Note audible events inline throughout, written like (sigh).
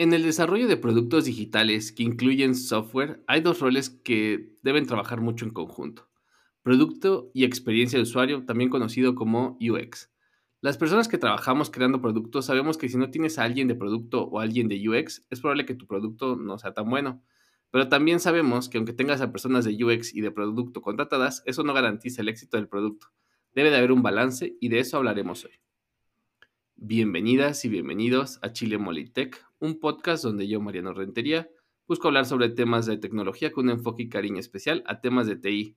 En el desarrollo de productos digitales que incluyen software, hay dos roles que deben trabajar mucho en conjunto. Producto y experiencia de usuario, también conocido como UX. Las personas que trabajamos creando productos sabemos que si no tienes a alguien de producto o alguien de UX, es probable que tu producto no sea tan bueno. Pero también sabemos que aunque tengas a personas de UX y de producto contratadas, eso no garantiza el éxito del producto. Debe de haber un balance y de eso hablaremos hoy. Bienvenidas y bienvenidos a Chile Molitech, un podcast donde yo, Mariano Rentería, busco hablar sobre temas de tecnología con un enfoque y cariño especial a temas de TI.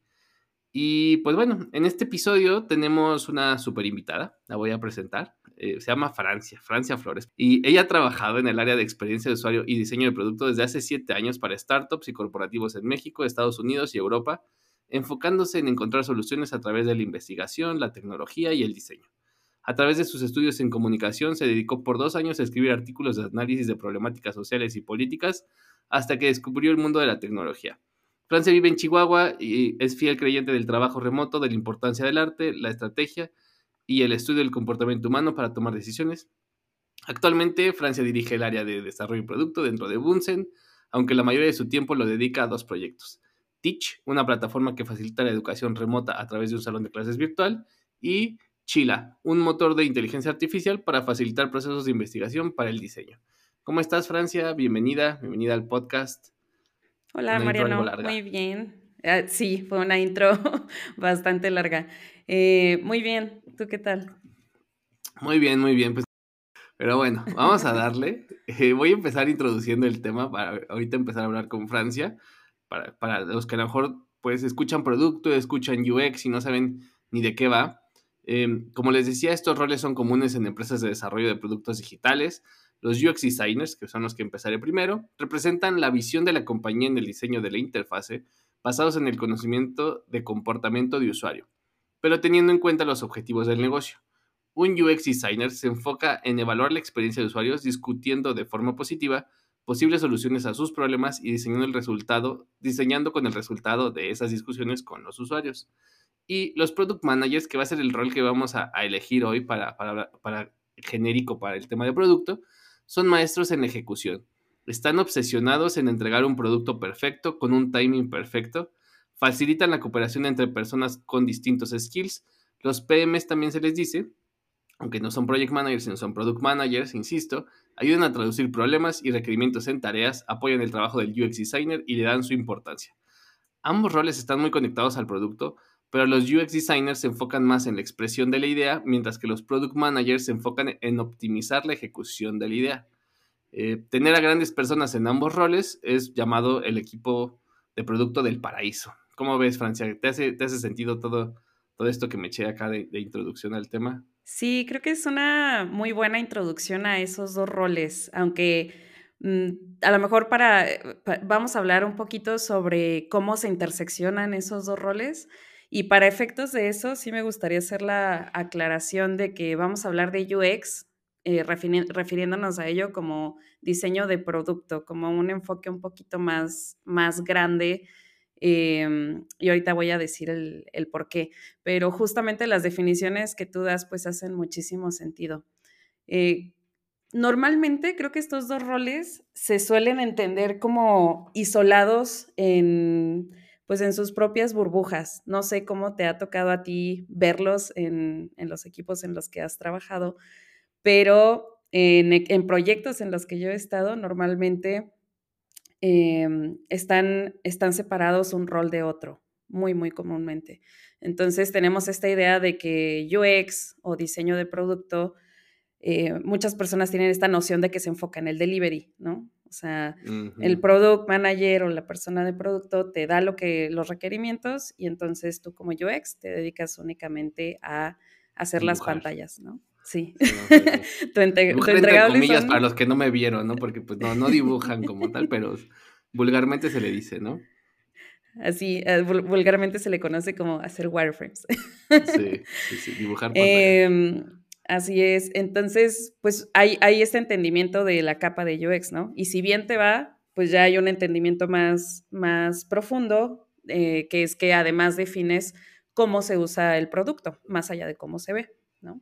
Y pues bueno, en este episodio tenemos una super invitada, la voy a presentar. Eh, se llama Francia, Francia Flores. Y ella ha trabajado en el área de experiencia de usuario y diseño de producto desde hace siete años para startups y corporativos en México, Estados Unidos y Europa, enfocándose en encontrar soluciones a través de la investigación, la tecnología y el diseño. A través de sus estudios en comunicación se dedicó por dos años a escribir artículos de análisis de problemáticas sociales y políticas hasta que descubrió el mundo de la tecnología. Francia vive en Chihuahua y es fiel creyente del trabajo remoto, de la importancia del arte, la estrategia y el estudio del comportamiento humano para tomar decisiones. Actualmente, Francia dirige el área de desarrollo y producto dentro de Bunsen, aunque la mayoría de su tiempo lo dedica a dos proyectos. Teach, una plataforma que facilita la educación remota a través de un salón de clases virtual, y Chila, un motor de inteligencia artificial para facilitar procesos de investigación para el diseño. ¿Cómo estás, Francia? Bienvenida, bienvenida al podcast. Hola, Mariano. Muy bien. Ah, sí, fue una intro (laughs) bastante larga. Eh, muy bien, ¿tú qué tal? Muy bien, muy bien. Pues, pero bueno, vamos a darle. (laughs) Eh, voy a empezar introduciendo el tema para ahorita empezar a hablar con Francia. Para, para los que a lo mejor pues escuchan producto, escuchan UX y no saben ni de qué va. Em, como les decía, estos roles son comunes en empresas de desarrollo de productos digitales. Los UX designers, que son los que empezaré primero, representan la visión de la compañía en el diseño de la interfase, basados en el conocimiento de comportamiento de usuario, pero teniendo en cuenta los objetivos del negocio. Un UX designer se enfoca en evaluar la experiencia de usuarios discutiendo de forma positiva posibles soluciones a sus problemas y diseñando el resultado, diseñando con el resultado de esas discusiones con los usuarios. Y los product managers, que va a ser el rol que vamos a, elegir hoy para, para, para genérico para el tema de producto, son maestros en ejecución. Están obsesionados en entregar un producto perfecto con un timing perfecto. Facilitan la cooperación entre personas con distintos skills. Los PMs también se les dice, aunque no son project managers, sino son product managers, insisto, ayudan a traducir problemas y requerimientos en tareas, apoyan el trabajo del UX designer y le dan su importancia. Ambos roles están muy conectados al producto, pero los UX designers se enfocan más en la expresión de la idea, mientras que los product managers se enfocan en optimizar la ejecución de la idea. Eh, tener a grandes personas en ambos roles es llamado el equipo de producto del paraíso. ¿Cómo ves, Francia? ¿Te hace, sentido todo, todo esto que me eché acá de, introducción al tema? Sí, creo que es una muy buena introducción a esos dos roles, aunque mm, a lo mejor para, vamos a hablar un poquito sobre cómo se interseccionan esos dos roles. Y para efectos de eso, sí me gustaría hacer la aclaración de que vamos a hablar de UX, eh, refiriéndonos a ello como diseño de producto, como un enfoque un poquito más, más grande. Em, y ahorita voy a decir el, el, por qué, pero justamente las definiciones que tú das pues hacen muchísimo sentido. Eh, normalmente creo que estos dos roles se suelen entender como isolados en pues en sus propias burbujas. No sé cómo te ha tocado a ti verlos en, los equipos en los que has trabajado, pero en, proyectos en los que yo he estado, normalmente em, están, están separados un rol de otro, muy, muy comúnmente. Entonces tenemos esta idea de que UX o diseño de producto, eh, muchas personas tienen esta noción de que se enfoca en el delivery, ¿no? O sea, el product manager o la persona de producto te da lo que, los requerimientos y entonces tú como UX te dedicas únicamente a hacer las pantallas, ¿no? (laughs) Sí. tu, entregable comillas para los que no me vieron, ¿no? Porque pues no, no dibujan como tal, pero vulgarmente se le dice, ¿no? Así, eh, vulgarmente se le conoce como hacer wireframes. sí, sí, sí, dibujar. Eh, Así es. Entonces, pues hay, hay este entendimiento de la capa de UX, ¿no? Y si bien te va, pues ya hay un entendimiento más, más profundo, eh, que es que además defines cómo se usa el producto, más allá de cómo se ve, ¿no?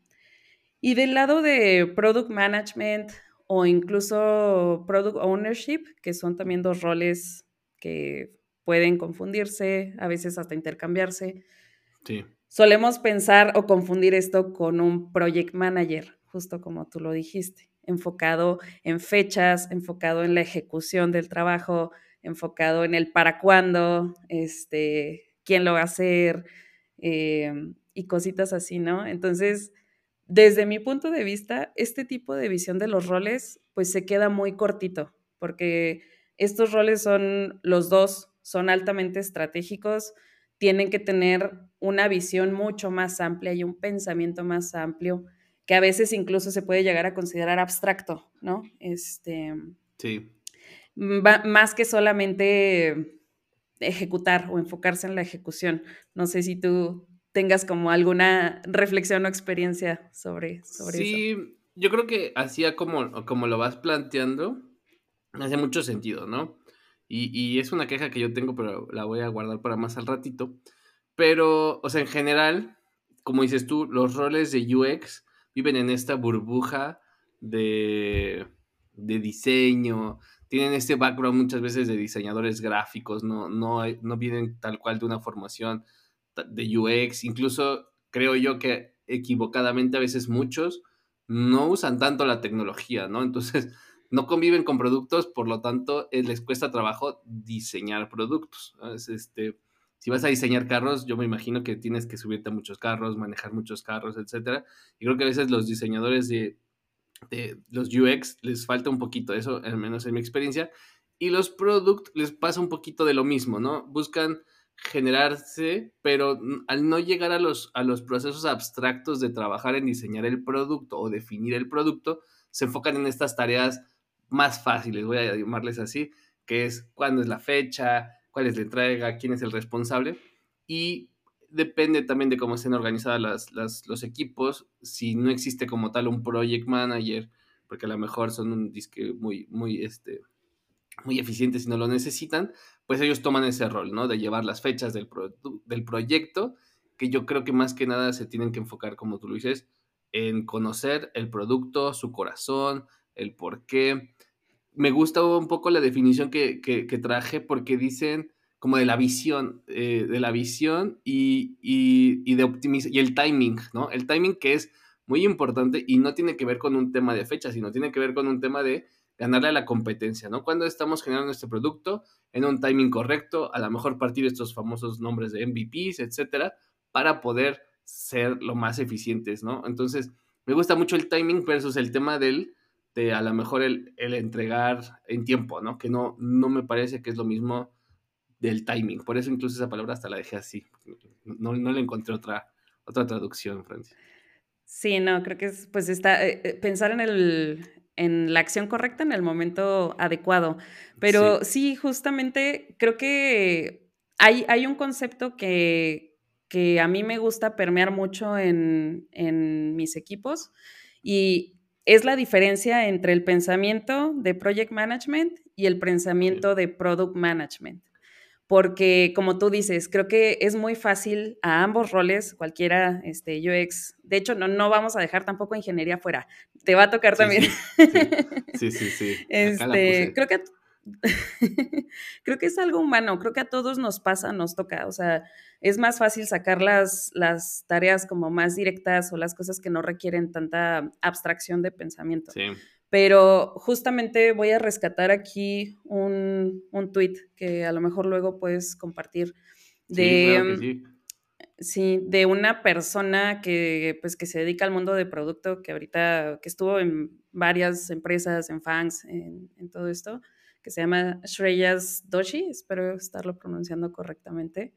Y del lado de product management o incluso Product Ownership, que son también dos roles que pueden confundirse, a veces hasta intercambiarse. Sí. Solemos pensar o confundir esto con un project manager, justo como tú lo dijiste, enfocado en fechas, enfocado en la ejecución del trabajo, enfocado en el para cuándo, este, quién lo va a hacer em, y cositas así, ¿no? Entonces, desde mi punto de vista, este tipo de visión de los roles, pues se queda muy cortito, porque estos roles son los dos, son altamente estratégicos, tienen que tener una visión mucho más amplia y un pensamiento más amplio, que a veces incluso se puede llegar a considerar abstracto, ¿no? Este, sí. más que solamente ejecutar o enfocarse en la ejecución. No sé si tú tengas como alguna reflexión o experiencia sobre, sobre eso. Sí, yo creo que así como, como lo vas planteando, hace mucho sentido, ¿no? Y, y, es una queja que yo tengo, pero la voy a guardar para más al ratito. Pero, o sea, en general, como dices tú, los roles de UX viven en esta burbuja de, de diseño, tienen este background muchas veces de diseñadores gráficos, no, no, no vienen tal cual de una formación de UX, incluso creo yo que equivocadamente a veces muchos no usan tanto la tecnología, ¿no? Entonces (laughs) no conviven con productos, por lo tanto eh, les cuesta trabajo diseñar productos. Este, si vas a diseñar carros, yo me imagino que tienes que subirte a muchos carros, manejar muchos carros, etc. Y creo que a veces los diseñadores de, de los UX les falta un poquito eso, al menos en mi experiencia. Y los product les pasa un poquito de lo mismo, ¿no? Buscan generarse, pero al no llegar a los, a los procesos abstractos de trabajar en diseñar el producto o definir el producto, se enfocan en estas tareas más fáciles, voy a llamarles así, que es cuándo es la fecha, cuál es la entrega, quién es el responsable. Y depende también de cómo estén organizados los equipos, si no existe como tal un project manager, porque a lo mejor son un disque muy, muy, este, muy eficientes si no lo necesitan, pues ellos toman ese rol, ¿no? De llevar las fechas del, del proyecto, que yo creo que más que nada se tienen que enfocar, como tú lo dices, en conocer el producto, su corazón, el por qué. Me gusta un poco la definición que, que, traje porque dicen como de la visión, eh, de la visión y, y, y de optimización, y el timing, ¿no? El timing que es muy importante y no tiene que ver con un tema de fecha, sino tiene que ver con un tema de ganarle a la competencia, ¿no? Cuando estamos generando este producto en un timing correcto, a lo mejor partir estos famosos nombres de MVPs, etcétera, para poder ser lo más eficientes, ¿no? Entonces, me gusta mucho el timing versus el tema del, de a lo mejor el, entregar en tiempo, ¿no? Que no, no me parece que es lo mismo del timing. Por eso incluso esa palabra hasta la dejé así. No, no le encontré otra, otra traducción, Francia. Sí, no, creo que es, pues está, eh, eh, pensar en el, en la acción correcta en el momento adecuado. Pero sí, justamente creo que hay, hay un concepto que, que, a mí me gusta permear mucho en, en mis equipos y es la diferencia entre el pensamiento de project management y el pensamiento de product management porque como tú dices, creo que es muy fácil a ambos roles, cualquiera, este, UX, de hecho no, no vamos a dejar tampoco ingeniería fuera, te va a tocar también. Sí, sí, sí. (laughs) este, creo que (laughs) creo que es algo humano, creo que a todos nos pasa, nos toca, o sea, es más fácil sacar las, las tareas como más directas o las cosas que no requieren tanta abstracción de pensamiento. Sí. Pero justamente voy a rescatar aquí un, un tweet que a lo mejor luego puedes compartir de, sí, de una persona que, pues, que se dedica al mundo de producto, que ahorita, que estuvo en varias empresas, en fans, en, todo esto, que se llama Shreyas Doshi, espero estarlo pronunciando correctamente.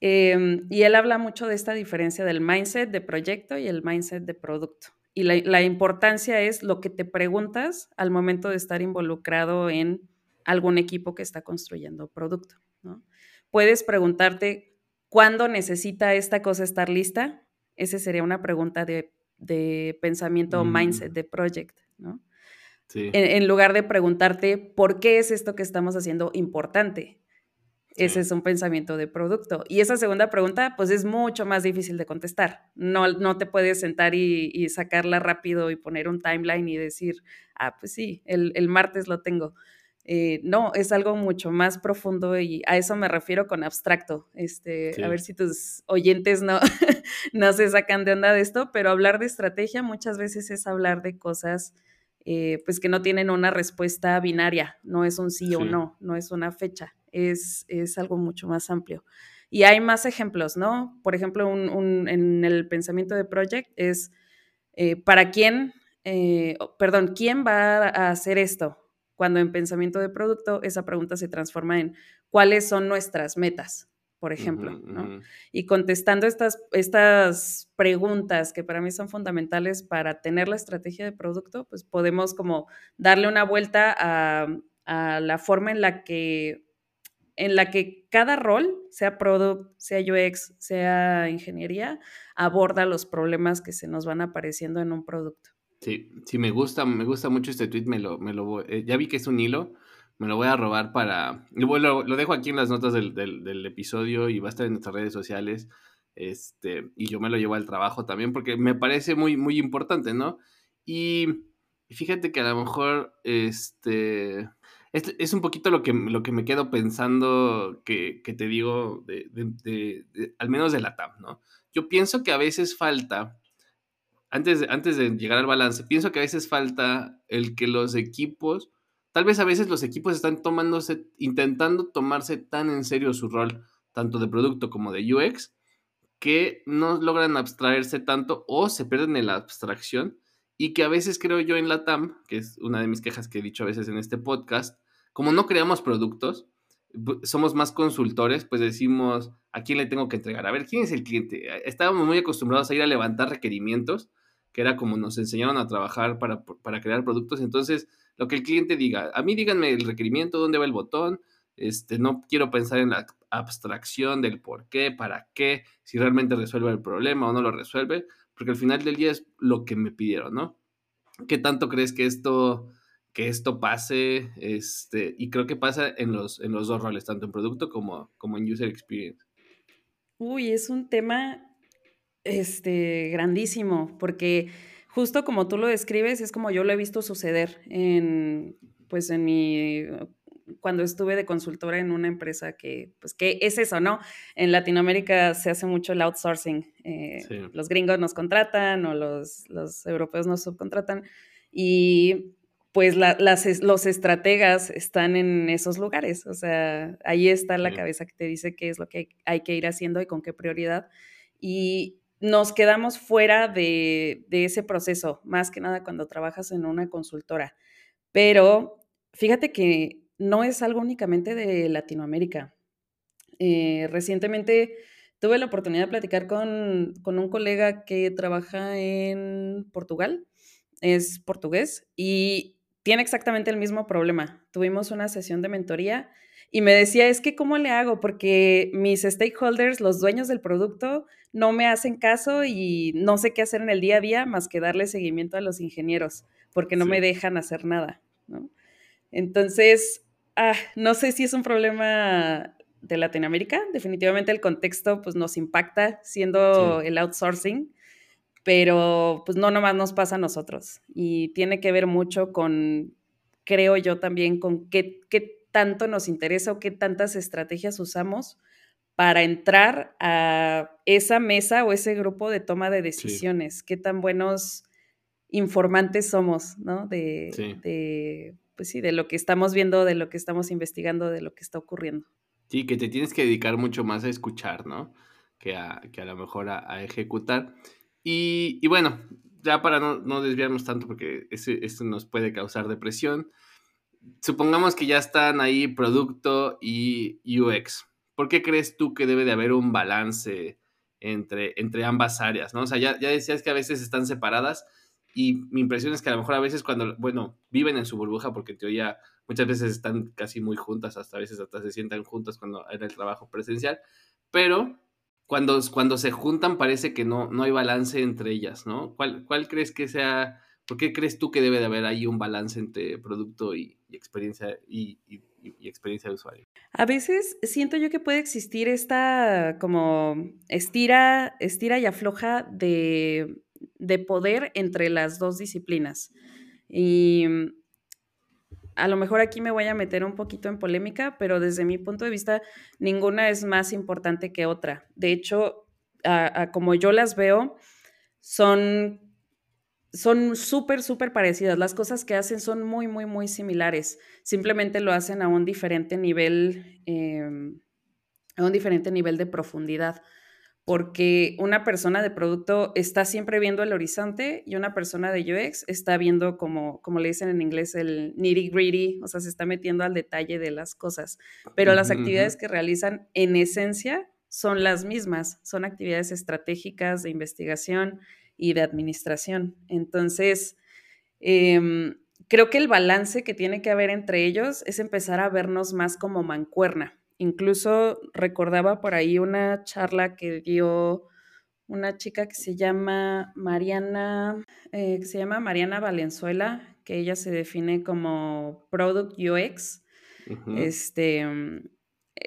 Em, y él habla mucho de esta diferencia del mindset de proyecto y el mindset de producto y la, importancia es lo que te preguntas al momento de estar involucrado en algún equipo que está construyendo producto. ¿no? Puedes preguntarte cuándo necesita esta cosa estar lista. Esa sería una pregunta de, pensamiento o mm. mindset de project. ¿no? En, en, lugar de preguntarte por qué es esto que estamos haciendo importante. Ese es un pensamiento de producto. Y esa segunda pregunta, pues es mucho más difícil de contestar. No, no te puedes sentar y, sacarla rápido y poner un timeline y decir, ah, pues sí, el, el martes lo tengo. Eh, no, es algo mucho más profundo y a eso me refiero con abstracto. Este, A ver si tus oyentes no, (laughs) no se sacan de onda de esto, pero hablar de estrategia muchas veces es hablar de cosas eh, pues que no tienen una respuesta binaria, no es un sí, o no, no es una fecha, es, es, algo mucho más amplio. Y hay más ejemplos, ¿no? Por ejemplo, un, en el pensamiento de Project es, eh, ¿para quién, perdón, quién va a hacer esto? Cuando en pensamiento de producto esa pregunta se transforma en cuáles son nuestras metas, por ejemplo, ¿no? Y contestando estas, estas preguntas que para mí son fundamentales para tener la estrategia de producto, pues podemos como darle una vuelta a, a la forma en la que en la que cada rol, sea product, sea UX, sea ingeniería, aborda los problemas que se nos van apareciendo en un producto. Sí, sí, me gusta, me gusta mucho este tweet, me lo, me lo eh, ya vi que es un hilo, me lo voy a robar para, lo, lo dejo aquí en las notas del, del, episodio y va a estar en nuestras redes sociales, este, y yo me lo llevo al trabajo también porque me parece muy, muy importante, ¿no? Y, fíjate que a lo mejor, este, es, un poquito lo que, lo que me quedo pensando que, que te digo, de, de, al menos de la TAM, ¿no? Yo pienso que a veces falta antes, antes de llegar al balance, pienso que a veces falta el que los equipos, tal vez a veces los equipos están tomándose, intentando tomarse tan en serio su rol, tanto de producto como de UX, que no logran abstraerse tanto o se pierden en la abstracción y que a veces creo yo en la TAM, que es una de mis quejas que he dicho a veces en este podcast, como no creamos productos, somos más consultores, pues decimos, ¿a quién le tengo que entregar? A ver, ¿quién es el cliente? Estábamos muy acostumbrados a ir a levantar requerimientos que era como nos enseñaron a trabajar para, crear productos. Entonces, lo que el cliente diga, a mí díganme el requerimiento, dónde va el botón, este, no quiero pensar en la abstracción del por qué, para qué, si realmente resuelve el problema o no lo resuelve, porque al final del día es lo que me pidieron, ¿no? ¿Qué tanto crees que esto, que esto pase? Este, y creo que pasa en los, en los dos roles, tanto en producto como, como en user experience. Uy, es un tema este, grandísimo, porque justo como tú lo describes, es como yo lo he visto suceder en, pues en mi, cuando estuve de consultora en una empresa que, pues, ¿qué es eso, no? En Latinoamérica se hace mucho el outsourcing. Eh, los gringos nos contratan o los, los europeos nos subcontratan y pues las, los estrategas están en esos lugares, o sea, ahí está la cabeza que te dice qué es lo que hay que ir haciendo y con qué prioridad. Y nos quedamos fuera de, ese proceso, más que nada cuando trabajas en una consultora. Pero fíjate que no es algo únicamente de Latinoamérica. Eh, recientemente tuve la oportunidad de platicar con, con, un colega que trabaja en Portugal, es portugués, y tiene exactamente el mismo problema. Tuvimos una sesión de mentoría y me decía, es que ¿cómo le hago? Porque mis stakeholders, los dueños del producto, no me hacen caso y no sé qué hacer en el día a día más que darle seguimiento a los ingenieros, porque no me dejan hacer nada, Entonces, ah, no sé si es un problema de Latinoamérica, definitivamente el contexto pues nos impacta siendo el outsourcing, pero pues no nomás nos pasa a nosotros y tiene que ver mucho con, creo yo también, con qué, qué tanto nos interesa o qué tantas estrategias usamos para entrar a esa mesa o ese grupo de toma de decisiones, qué tan buenos informantes somos, ¿no? De, pues sí, de lo que estamos viendo, de lo que estamos investigando, de lo que está ocurriendo. Sí, que te tienes que dedicar mucho más a escuchar, ¿no? Que a, que a lo mejor a, ejecutar. Y, bueno, ya para no, desviarnos tanto, porque eso nos puede causar depresión, supongamos que ya están ahí producto y UX. ¿Por qué crees tú que debe de haber un balance entre, entre ambas áreas? ¿no? O sea, ya, ya decías que a veces están separadas y mi impresión es que a lo mejor a veces cuando, bueno, viven en su burbuja, porque en teoría muchas veces están casi muy juntas, hasta a veces hasta se sientan juntas cuando era el trabajo presencial, pero cuando, cuando se juntan parece que no, no hay balance entre ellas, ¿no? ¿Cuál, ¿Cuál crees que sea ¿Por qué crees tú que debe de haber ahí un balance entre producto y, experiencia y, y, experiencia de usuario. A veces siento yo que puede existir esta como estira, estira y afloja de, de poder entre las dos disciplinas. Y a lo mejor aquí me voy a meter un poquito en polémica, pero desde mi punto de vista, ninguna es más importante que otra. De hecho, como yo las veo, son son súper, súper parecidas. Las cosas que hacen son muy, muy, muy similares. Simplemente lo hacen a un diferente nivel, em, a un diferente nivel de profundidad porque una persona de producto está siempre viendo el horizonte y una persona de UX está viendo como, como le dicen en inglés el nitty gritty, o sea, se está metiendo al detalle de las cosas. Pero las actividades que realizan en esencia son las mismas, son actividades estratégicas de investigación y de administración. Entonces, em, creo que el balance que tiene que haber entre ellos es empezar a vernos más como mancuerna Incluso recordaba por ahí una charla que dio una chica que se llama Mariana, eh, que se llama Mariana Valenzuela, que ella se define como Product UX. Este,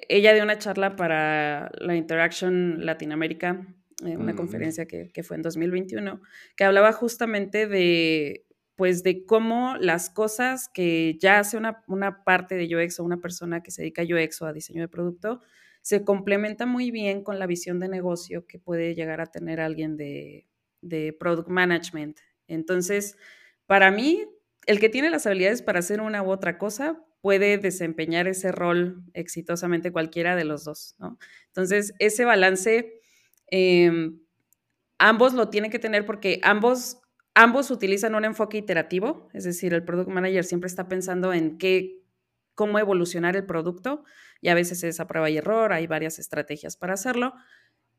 ella dio una charla para la Interaction Latinoamérica, eh, una mm. conferencia que, que, fue en 2021, que hablaba justamente de pues de cómo las cosas que ya hace una, parte de UX o una persona que se dedica a UX o a diseño de producto, se complementa muy bien con la visión de negocio que puede llegar a tener alguien de, de product management. Entonces, para mí, el que tiene las habilidades para hacer una u otra cosa puede desempeñar ese rol exitosamente cualquiera de los dos, ¿no? Entonces, ese balance, em, ambos lo tienen que tener porque ambos Ambos utilizan un enfoque iterativo, es decir, el product manager siempre está pensando en qué, cómo evolucionar el producto y a veces es a prueba y error, hay varias estrategias para hacerlo.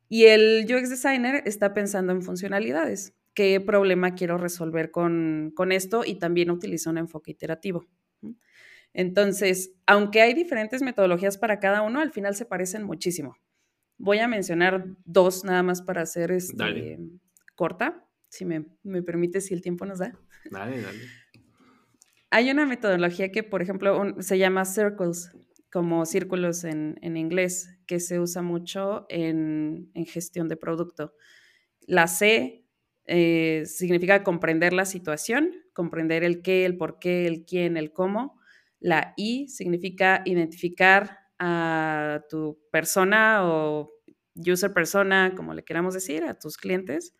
Y el UX designer está pensando en funcionalidades, qué problema quiero resolver con, con esto y también utiliza un enfoque iterativo. Entonces, aunque hay diferentes metodologías para cada uno, al final se parecen muchísimo. Voy a mencionar dos nada más para hacer este, corta si me, me permite, si el tiempo nos da. Dale, dale. Hay una metodología que, por ejemplo, se llama circles, como círculos en, en, inglés, que se usa mucho en, en gestión de producto. La C eh, significa comprender la situación, comprender el qué, el por qué, el quién, el cómo. La I significa identificar a tu persona o user persona, como le queramos decir, a tus clientes.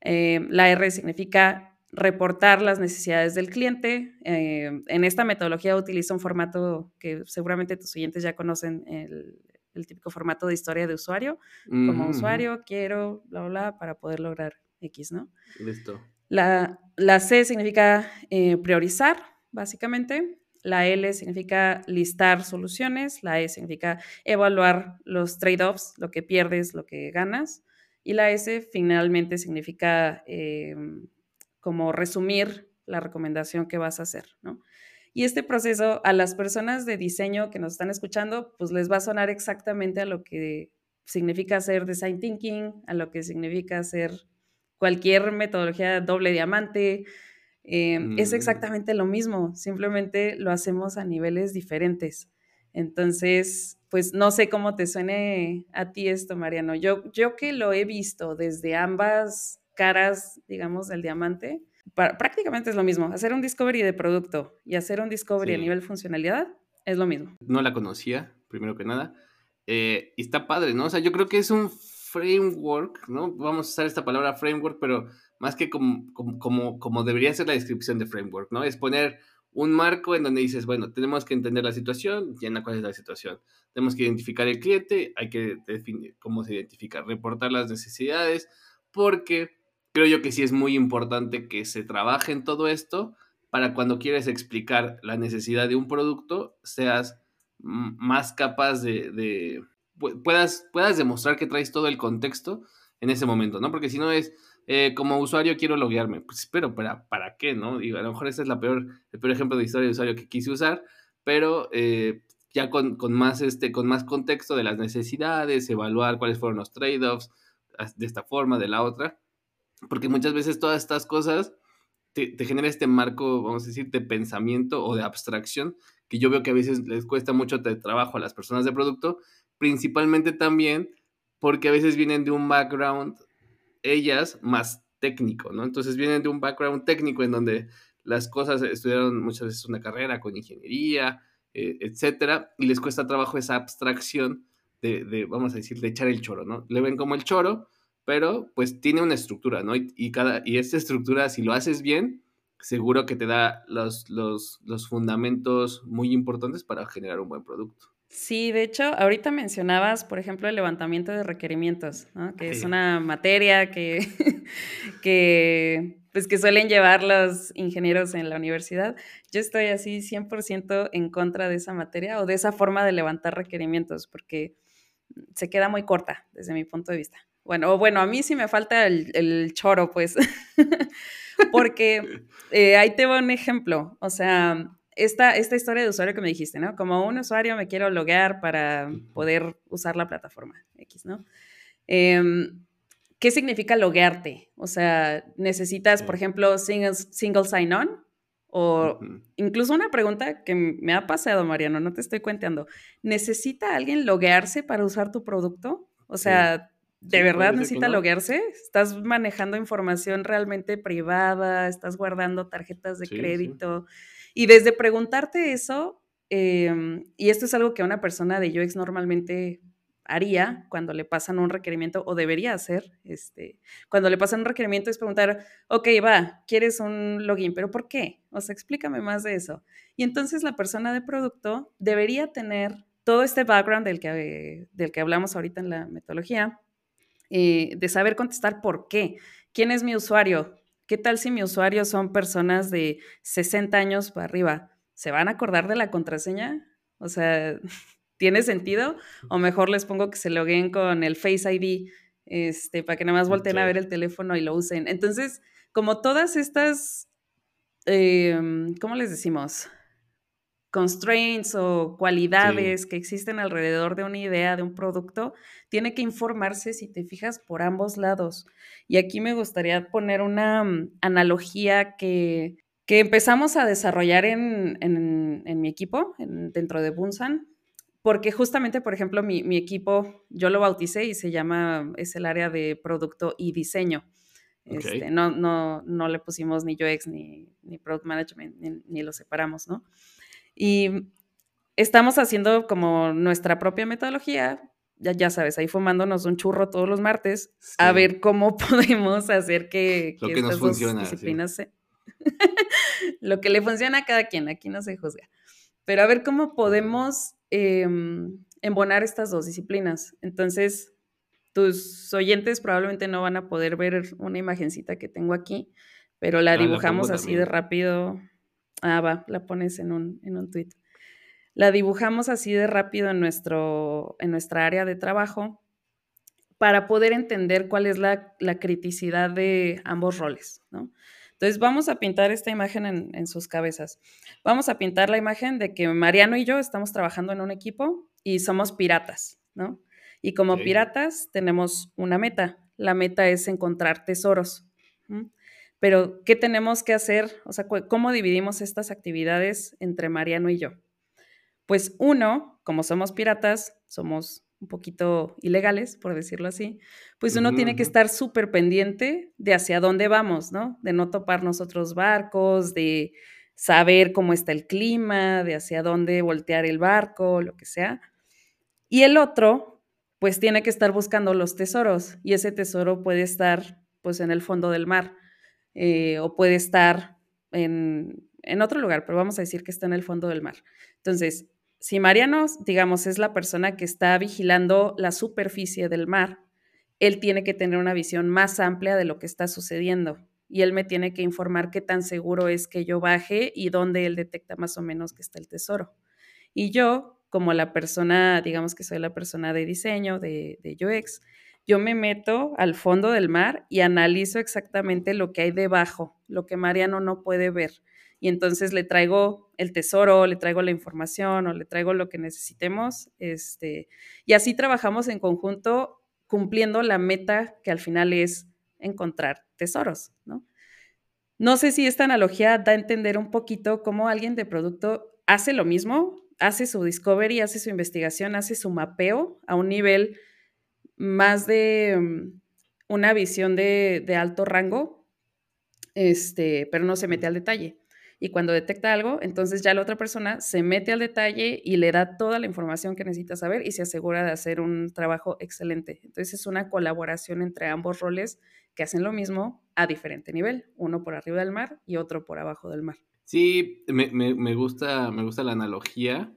Eh, la R significa reportar las necesidades del cliente. Eh, en esta metodología utiliza un formato que seguramente tus oyentes ya conocen, el, típico formato de historia de usuario. Como usuario, quiero, bla, bla, bla, para poder lograr X, ¿no? Listo. La, la C significa eh, priorizar, básicamente. La L significa listar soluciones. La E significa evaluar los trade-offs, lo que pierdes, lo que ganas. Y la S finalmente significa eh, como resumir la recomendación que vas a hacer, ¿no? Y este proceso a las personas de diseño que nos están escuchando, pues les va a sonar exactamente a lo que significa hacer design thinking, a lo que significa hacer cualquier metodología doble diamante. Em, es mm. exactamente lo mismo, simplemente lo hacemos a niveles diferentes. Entonces, pues no sé cómo te suene a ti esto, Mariano. Yo, yo que lo he visto desde ambas caras, digamos, del diamante, prácticamente es lo mismo. Hacer un discovery de producto y hacer un discovery a nivel funcionalidad es lo mismo. No la conocía, primero que nada. Eh, y está padre, ¿no? O sea, yo creo que es un framework, ¿no? Vamos a usar esta palabra framework, pero más que como, como, como debería ser la descripción de framework, ¿no? Es poner un marco en donde dices, bueno, tenemos que entender la situación, ya cuál es la situación. Tenemos que identificar el cliente, hay que definir cómo se identifica, reportar las necesidades, porque creo yo que sí es muy importante que se trabaje en todo esto para cuando quieres explicar la necesidad de un producto, seas más capaz de, de puedas, puedas demostrar que traes todo el contexto en ese momento, ¿no? Porque si no es, eh, como usuario quiero loguearme. Pues, pero ¿para, ¿para qué, no? Digo, a lo mejor ese es la peor, el peor ejemplo de historia de usuario que quise usar, pero eh, ya con, con, más, este, con más contexto de las necesidades, evaluar cuáles fueron los trade-offs de esta forma, de la otra, porque muchas veces todas estas cosas te, genera este marco, vamos a decir, de pensamiento o de abstracción, que yo veo que a veces les cuesta mucho de trabajo a las personas de producto, principalmente también porque a veces vienen de un background, ellas, más técnico, ¿no? Entonces vienen de un background técnico en donde las cosas estudiaron muchas veces una carrera con ingeniería, eh, etcétera, y les cuesta trabajo esa abstracción de, vamos a decir, de echar el choro, ¿no? Le ven como el choro, pero pues tiene una estructura, ¿no? Y, cada, y esta estructura, si lo haces bien, seguro que te da los, los, los fundamentos muy importantes para generar un buen producto. Sí, de hecho, ahorita mencionabas, por ejemplo, el levantamiento de requerimientos, ¿no? que es una materia que, (laughs) que, pues, que suelen llevar los ingenieros en la universidad. Yo estoy así 100% en contra de esa materia o de esa forma de levantar requerimientos, porque se queda muy corta desde mi punto de vista. Bueno, bueno, a mí sí me falta el, choro, pues, (laughs) porque (laughs) eh, ahí te voy un ejemplo. O sea, esta, esta historia de usuario que me dijiste, ¿no? Como un usuario me quiero loguear para poder usar la plataforma X, ¿no? Em, ¿Qué significa loguearte? O sea, necesitas, por ejemplo, single, single sign-on o incluso una pregunta que me ha pasado, Mariano, no te estoy cuenteando. ¿Necesita alguien loguearse para usar tu producto? O sea, ¿de verdad necesita loguearse? ¿Estás manejando información realmente privada? ¿Estás guardando tarjetas de crédito? Y desde preguntarte eso, em, y esto es algo que una persona de UX normalmente haría cuando le pasan un requerimiento, o debería hacer, este, cuando le pasan un requerimiento es preguntar, ok, va, quieres un login, pero ¿por qué? O sea, explícame más de eso. Y entonces la persona de producto debería tener todo este background del que, del que hablamos ahorita en la metodología, eh, de saber contestar por qué. ¿Quién es mi usuario? ¿Qué tal si mi usuario son personas de 60 años para arriba? ¿Se van a acordar de la contraseña? O sea, (laughs) ¿tiene sentido? O mejor les pongo que se loguen con el Face ID, este, para que nada más volteen a ver el teléfono y lo usen. Entonces, como todas estas, em, ¿cómo les decimos? Constraints o cualidades que existen alrededor de una idea, de un producto, tiene que informarse, si te fijas, por ambos lados. Y aquí me gustaría poner una mm, analogía que, que empezamos a desarrollar en, en, mi equipo, dentro de Bunsan, porque justamente, por ejemplo, mi, mi, equipo, yo lo bauticé y se llama, es el área de producto y diseño. Este, no, no, no le pusimos ni UX ni, ni Product Management, ni, ni lo separamos, ¿no? Y estamos haciendo como nuestra propia metodología, ya, ya sabes, ahí fumándonos un churro todos los martes, a ver cómo (laughs) podemos hacer que, Lo que, nos funciona, disciplinas se... (laughs) Lo que le funciona a cada quien, aquí no se juzga. Pero a ver cómo podemos em, embonar estas dos disciplinas. Entonces, tus oyentes probablemente no van a poder ver una imagencita que tengo aquí, pero la dibujamos así de rápido Ah, va, la pones en un, en un tweet. La dibujamos así de rápido en, nuestro, en nuestra área de trabajo para poder entender cuál es la, criticidad de ambos roles, ¿no? Entonces vamos a pintar esta imagen en, sus cabezas. Vamos a pintar la imagen de que Mariano y yo estamos trabajando en un equipo y somos piratas, ¿no? Y como piratas tenemos una meta. La meta es encontrar tesoros. Pero, ¿qué tenemos que hacer? O sea, ¿cómo dividimos estas actividades entre Mariano y yo? Pues uno, como somos piratas, somos un poquito ilegales, por decirlo así, pues uno tiene que estar súper pendiente de hacia dónde vamos, ¿no? De no toparnos otros barcos, de saber cómo está el clima, de hacia dónde voltear el barco, lo que sea. Y el otro, pues tiene que estar buscando los tesoros y ese tesoro puede estar pues en el fondo del mar. Eh, o puede estar en, otro lugar, pero vamos a decir que está en el fondo del mar. Entonces, si Mariano, digamos, es la persona que está vigilando la superficie del mar, él tiene que tener una visión más amplia de lo que está sucediendo y él me tiene que informar qué tan seguro es que yo baje y dónde él detecta más o menos que está el tesoro. Y yo, como la persona, digamos que soy la persona de diseño, de, de UX, yo me meto al fondo del mar y analizo exactamente lo que hay debajo, lo que Mariano no puede ver. Y entonces le traigo el tesoro, le traigo la información o le traigo lo que necesitemos. Este, y así trabajamos en conjunto cumpliendo la meta que al final es encontrar tesoros, ¿no? No sé si esta analogía da a entender un poquito cómo alguien de producto hace lo mismo, hace su discovery, hace su investigación, hace su mapeo a un nivel más de mm, una visión de, de alto rango, este, pero no se mete al detalle y cuando detecta algo, entonces ya la otra persona se mete al detalle y le da toda la información que necesita saber y se asegura de hacer un trabajo excelente. Entonces es una colaboración entre ambos roles que hacen lo mismo a diferente nivel, uno por arriba del mar y otro por abajo del mar. Sí, me, me, gusta, me gusta la analogía.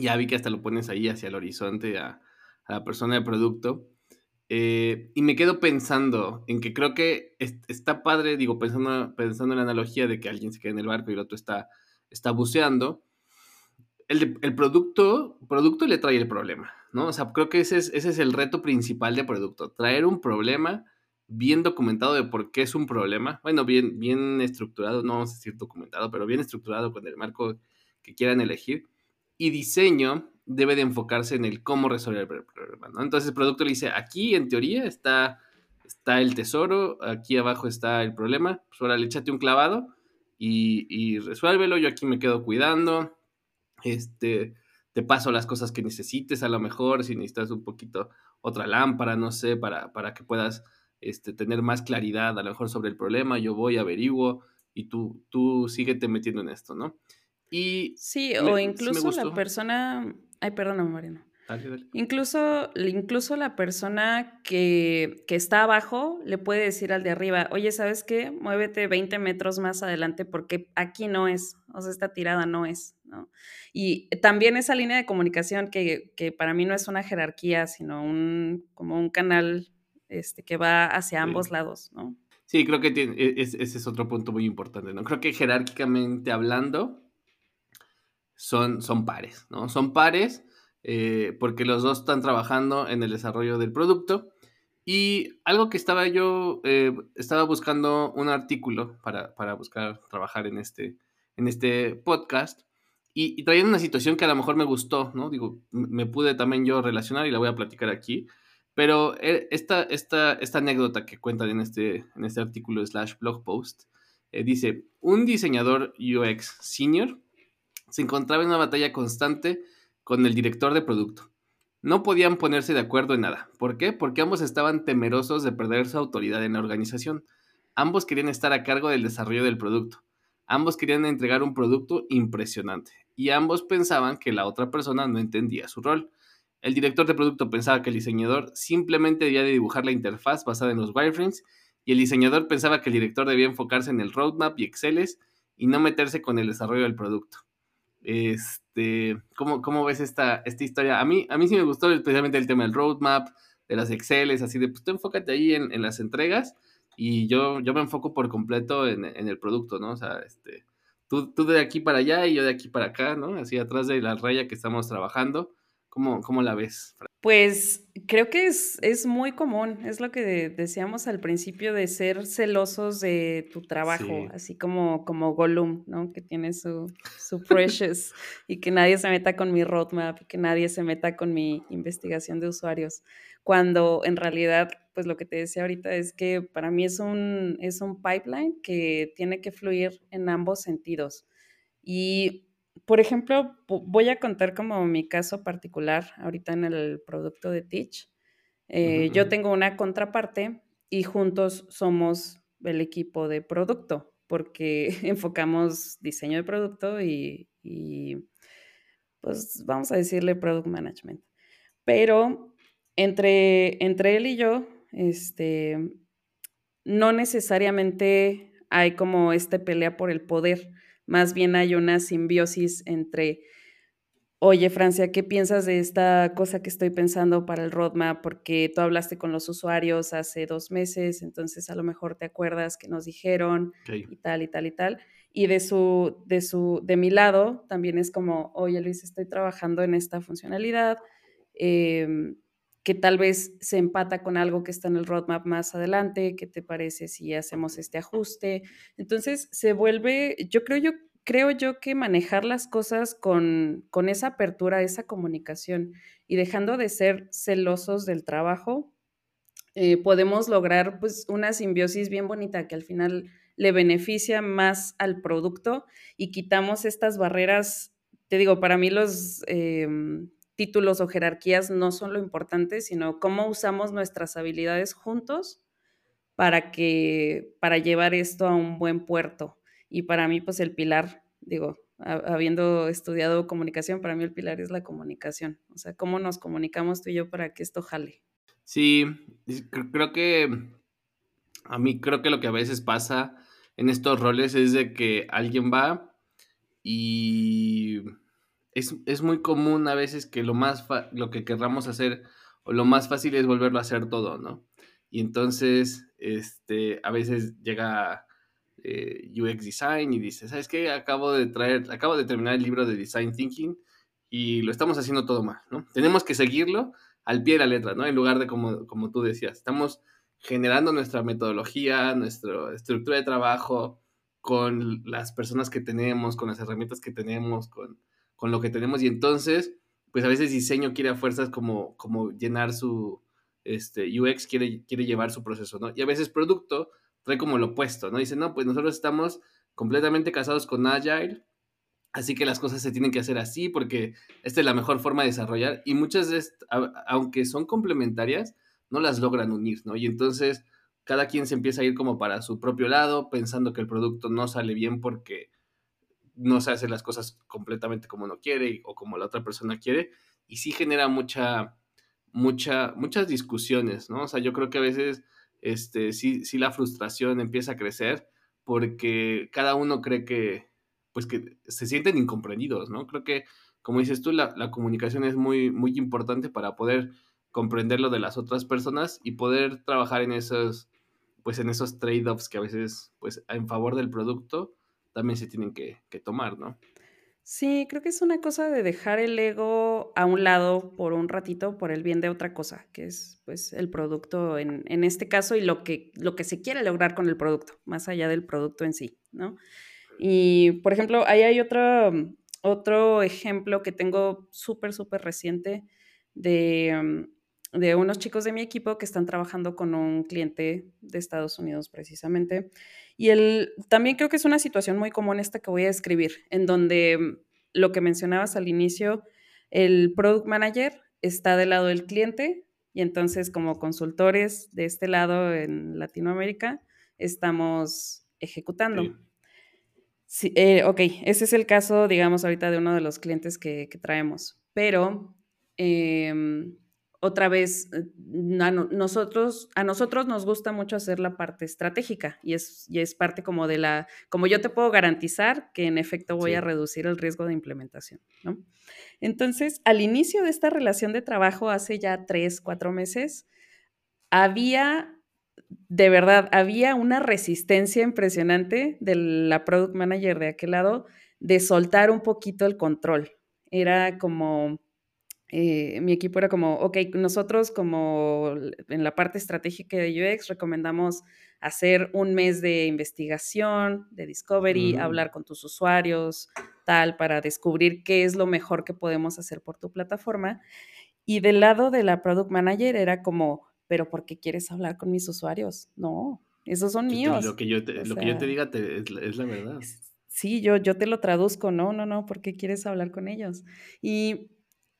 Ya vi que hasta lo pones ahí hacia el horizonte a la persona de producto. Eh, y me quedo pensando en que creo que está padre, digo, pensando, pensando en la analogía de que alguien se queda en el barco y el otro está, está buceando. El, el producto, producto le trae el problema, ¿no? O sea, creo que ese es, ese es el reto principal de producto, traer un problema bien documentado de por qué es un problema, bueno, bien, bien estructurado, no vamos a decir documentado, pero bien estructurado con el marco que quieran elegir, y diseño debe de enfocarse en el cómo resolver el problema, ¿no? Entonces el producto le dice, aquí en teoría está, está el tesoro, aquí abajo está el problema, pues ahora le échate un clavado y, y resuélvelo, yo aquí me quedo cuidando, este, te paso las cosas que necesites, a lo mejor si necesitas un poquito otra lámpara, no sé, para, para que puedas este, tener más claridad a lo mejor sobre el problema, yo voy, averiguo y tú, tú síguete metiendo en esto, ¿no? Y sí, o incluso la persona Ay, perdóname, Mariano. Incluso, incluso la persona que, que, está abajo le puede decir al de arriba, oye, ¿sabes qué? Muévete 20 metros más adelante porque aquí no es, o sea, esta tirada no es, ¿no? Y también esa línea de comunicación que, que para mí no es una jerarquía, sino un, como un canal este, que va hacia ambos lados, ¿no? Sí, creo que tiene, e, ese es otro punto muy importante, ¿no? Creo que jerárquicamente hablando, son, son pares, ¿no? Son pares eh, porque los dos están trabajando en el desarrollo del producto. Y algo que estaba yo, eh, estaba buscando un artículo para, para, buscar trabajar en este, en este podcast y, y una situación que a lo mejor me gustó, ¿no? Digo, me pude también yo relacionar y la voy a platicar aquí. Pero eh, esta, esta, esta anécdota que cuentan en este, en este artículo slash blog post dice, un diseñador UX senior se encontraba en una batalla constante con el director de producto. No podían ponerse de acuerdo en nada. ¿Por qué? Porque ambos estaban temerosos de perder su autoridad en la organización. Ambos querían estar a cargo del desarrollo del producto. Ambos querían entregar un producto impresionante. Y ambos pensaban que la otra persona no entendía su rol. El director de producto pensaba que el diseñador simplemente debía de dibujar la interfaz basada en los wireframes y el diseñador pensaba que el director debía enfocarse en el roadmap y Exceles y no meterse con el desarrollo del producto. Este, ¿cómo, cómo ves esta, esta historia? A mí, a mí sí me gustó especialmente el tema del roadmap, de las Exceles, así de, pues tú enfócate ahí en, en las entregas y yo, yo me enfoco por completo en, en, el producto, ¿no? O sea, este, tú, tú de aquí para allá y yo de aquí para acá, ¿no? Así atrás de la raya que estamos trabajando. ¿Cómo, cómo la ves? Pues creo que es, es muy común, es lo que decíamos al principio de ser celosos de tu trabajo, así como, como Gollum, ¿no? Que tiene su, su precious (laughs) y que nadie se meta con mi roadmap, que nadie se meta con mi investigación de usuarios, cuando en realidad, pues lo que te decía ahorita es que para mí es un, es un pipeline que tiene que fluir en ambos sentidos. Y por ejemplo, voy a contar como mi caso particular ahorita en el producto de Teach. Eh, yo tengo una contraparte y juntos somos el equipo de producto porque (laughs) enfocamos diseño de producto y, pues vamos a decirle product management. Pero entre, entre él y yo, este, no necesariamente hay como esta pelea por el poder más bien hay una simbiosis entre, oye Francia, ¿qué piensas de esta cosa que estoy pensando para el roadmap? Porque tú hablaste con los usuarios hace dos meses, entonces a lo mejor te acuerdas que nos dijeron y tal y tal y tal. Y de su, de su, de mi lado también es como, oye Luis, estoy trabajando en esta funcionalidad. Eh, que tal vez se empata con algo que está en el roadmap más adelante, ¿qué te parece si hacemos este ajuste? Entonces se vuelve, yo creo yo, creo yo que manejar las cosas con, con esa apertura, esa comunicación y dejando de ser celosos del trabajo, eh, podemos lograr pues una simbiosis bien bonita que al final le beneficia más al producto y quitamos estas barreras. Te digo, para mí los em, títulos o jerarquías no son lo importante, sino cómo usamos nuestras habilidades juntos para que para llevar esto a un buen puerto. Y para mí, pues el pilar, digo, habiendo estudiado comunicación, para mí el pilar es la comunicación. O sea, cómo nos comunicamos tú y yo para que esto jale. Sí, creo que a mí creo que lo que a veces pasa en estos roles es de que alguien va y es, muy común a veces que lo más lo que querramos hacer o lo más fácil es volverlo a hacer todo, ¿no? Y entonces, este, a veces llega eh, UX Design y dice, ¿sabes qué? Acabo de traer, acabo de terminar el libro de Design Thinking y lo estamos haciendo todo mal, ¿no? Tenemos que seguirlo al pie de la letra, ¿no? En lugar de como, como tú decías, estamos generando nuestra metodología, nuestra estructura de trabajo con las personas que tenemos, con las herramientas que tenemos, con, con lo que tenemos y entonces, pues a veces diseño quiere a fuerzas como, como llenar su, este, UX quiere, quiere llevar su proceso, ¿no? Y a veces producto trae como lo opuesto, ¿no? Dice, no, pues nosotros estamos completamente casados con Agile, así que las cosas se tienen que hacer así porque esta es la mejor forma de desarrollar y muchas de aunque son complementarias, no las logran unir, ¿no? Y entonces cada quien se empieza a ir como para su propio lado, pensando que el producto no sale bien porque no se hacen las cosas completamente como uno quiere o como la otra persona quiere, y sí genera mucha mucha, muchas discusiones, ¿no? O sea, yo creo que a veces este, sí, sí la frustración empieza a crecer porque cada uno cree que, pues que se sienten incomprendidos, ¿no? Creo que, como dices tú, la, la comunicación es muy, muy importante para poder comprender lo de las otras personas y poder trabajar en esos, pues en esos trade-offs que a veces, pues en favor del producto, también se tienen que, tomar, ¿no? Sí, creo que es una cosa de dejar el ego a un lado por un ratito por el bien de otra cosa, que es pues el producto en, en este caso y lo que, lo que se quiere lograr con el producto, más allá del producto en sí, ¿no? Y, por ejemplo, ahí hay otro, otro ejemplo que tengo súper, súper reciente de, de unos chicos de mi equipo que están trabajando con un cliente de Estados Unidos precisamente. Y el, también creo que es una situación muy común esta que voy a describir, en donde mm, lo que mencionabas al inicio, el product manager está del lado del cliente y entonces como consultores de este lado en Latinoamérica estamos ejecutando. Sí. Eh, ok, ese es el caso, digamos, ahorita de uno de los clientes que, que traemos, pero... Eh, otra vez, eh, a nosotros, a nosotros nos gusta mucho hacer la parte estratégica y es, y es parte como de la, como yo te puedo garantizar que en efecto voy a reducir el riesgo de implementación, ¿no? Entonces, al inicio de esta relación de trabajo, hace ya tres, cuatro meses, había, de verdad, había una resistencia impresionante de la product manager de aquel lado de soltar un poquito el control. Era como eh, mi equipo era como, ok, nosotros como en la parte estratégica de UX recomendamos hacer un mes de investigación, de discovery, mm. hablar con tus usuarios, tal, para descubrir qué es lo mejor que podemos hacer por tu plataforma. Y del lado de la product manager era como, pero ¿por qué quieres hablar con mis usuarios? No, esos son míos. Lo que yo te, lo que yo te diga es, es, la verdad. Sí, yo, yo te lo traduzco, no, no, no, ¿por qué quieres hablar con ellos? Y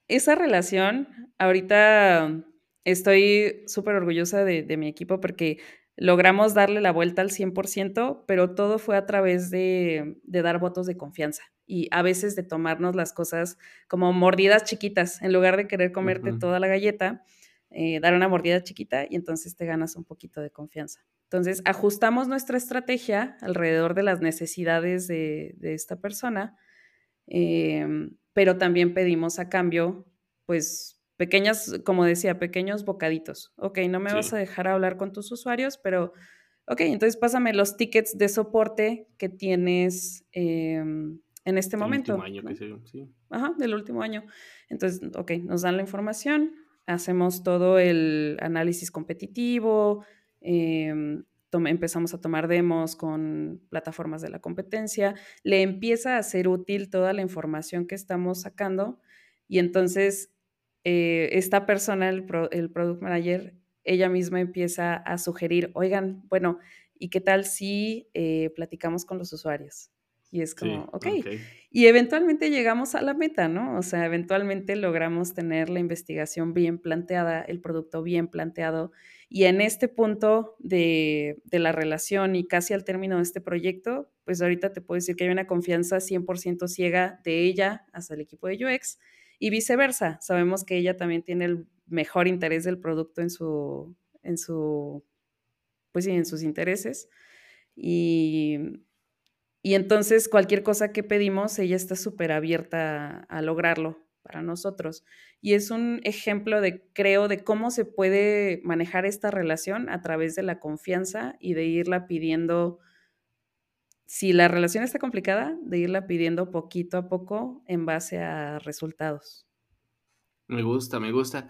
esa relación, ahorita estoy súper orgullosa de, mi equipo porque logramos darle la vuelta al 100%, pero todo fue a través de, dar votos de confianza y a veces de tomarnos las cosas como mordidas chiquitas, en lugar de querer comerte toda la galleta, eh, dar una mordida chiquita y entonces te ganas un poquito de confianza. Entonces, ajustamos nuestra estrategia alrededor de las necesidades de, esta persona. Em, pero también pedimos a cambio, pues, pequeñas, como decía, pequeños bocaditos. Ok, no me vas a dejar hablar con tus usuarios, pero, ok, entonces pásame los tickets de soporte que tienes em, en este momento. Último año que sí. Ajá, del último año. Entonces, ok, nos dan la información, hacemos todo el análisis competitivo, eh, empezamos a tomar demos con plataformas de la competencia, le empieza a ser útil toda la información que estamos sacando y entonces eh, esta persona, el, el product manager, ella misma empieza a sugerir, oigan, bueno, ¿Y qué tal si eh, platicamos con los usuarios? Y es como, ok. Y eventualmente llegamos a la meta, ¿no? O sea, eventualmente logramos tener la investigación bien planteada, el producto bien planteado. Y en este punto de, de la relación y casi al término de este proyecto, pues ahorita te puedo decir que hay una confianza 100% ciega de ella hacia el equipo de UX y viceversa. Sabemos que ella también tiene el mejor interés del producto en su, en su, pues sí, en sus intereses. Y, y entonces cualquier cosa que pedimos, ella está súper abierta a, lograrlo para nosotros. Y es un ejemplo de, creo, de cómo se puede manejar esta relación a través de la confianza y de irla pidiendo, si la relación está complicada, de irla pidiendo poquito a poco en base a resultados. Me gusta, me gusta.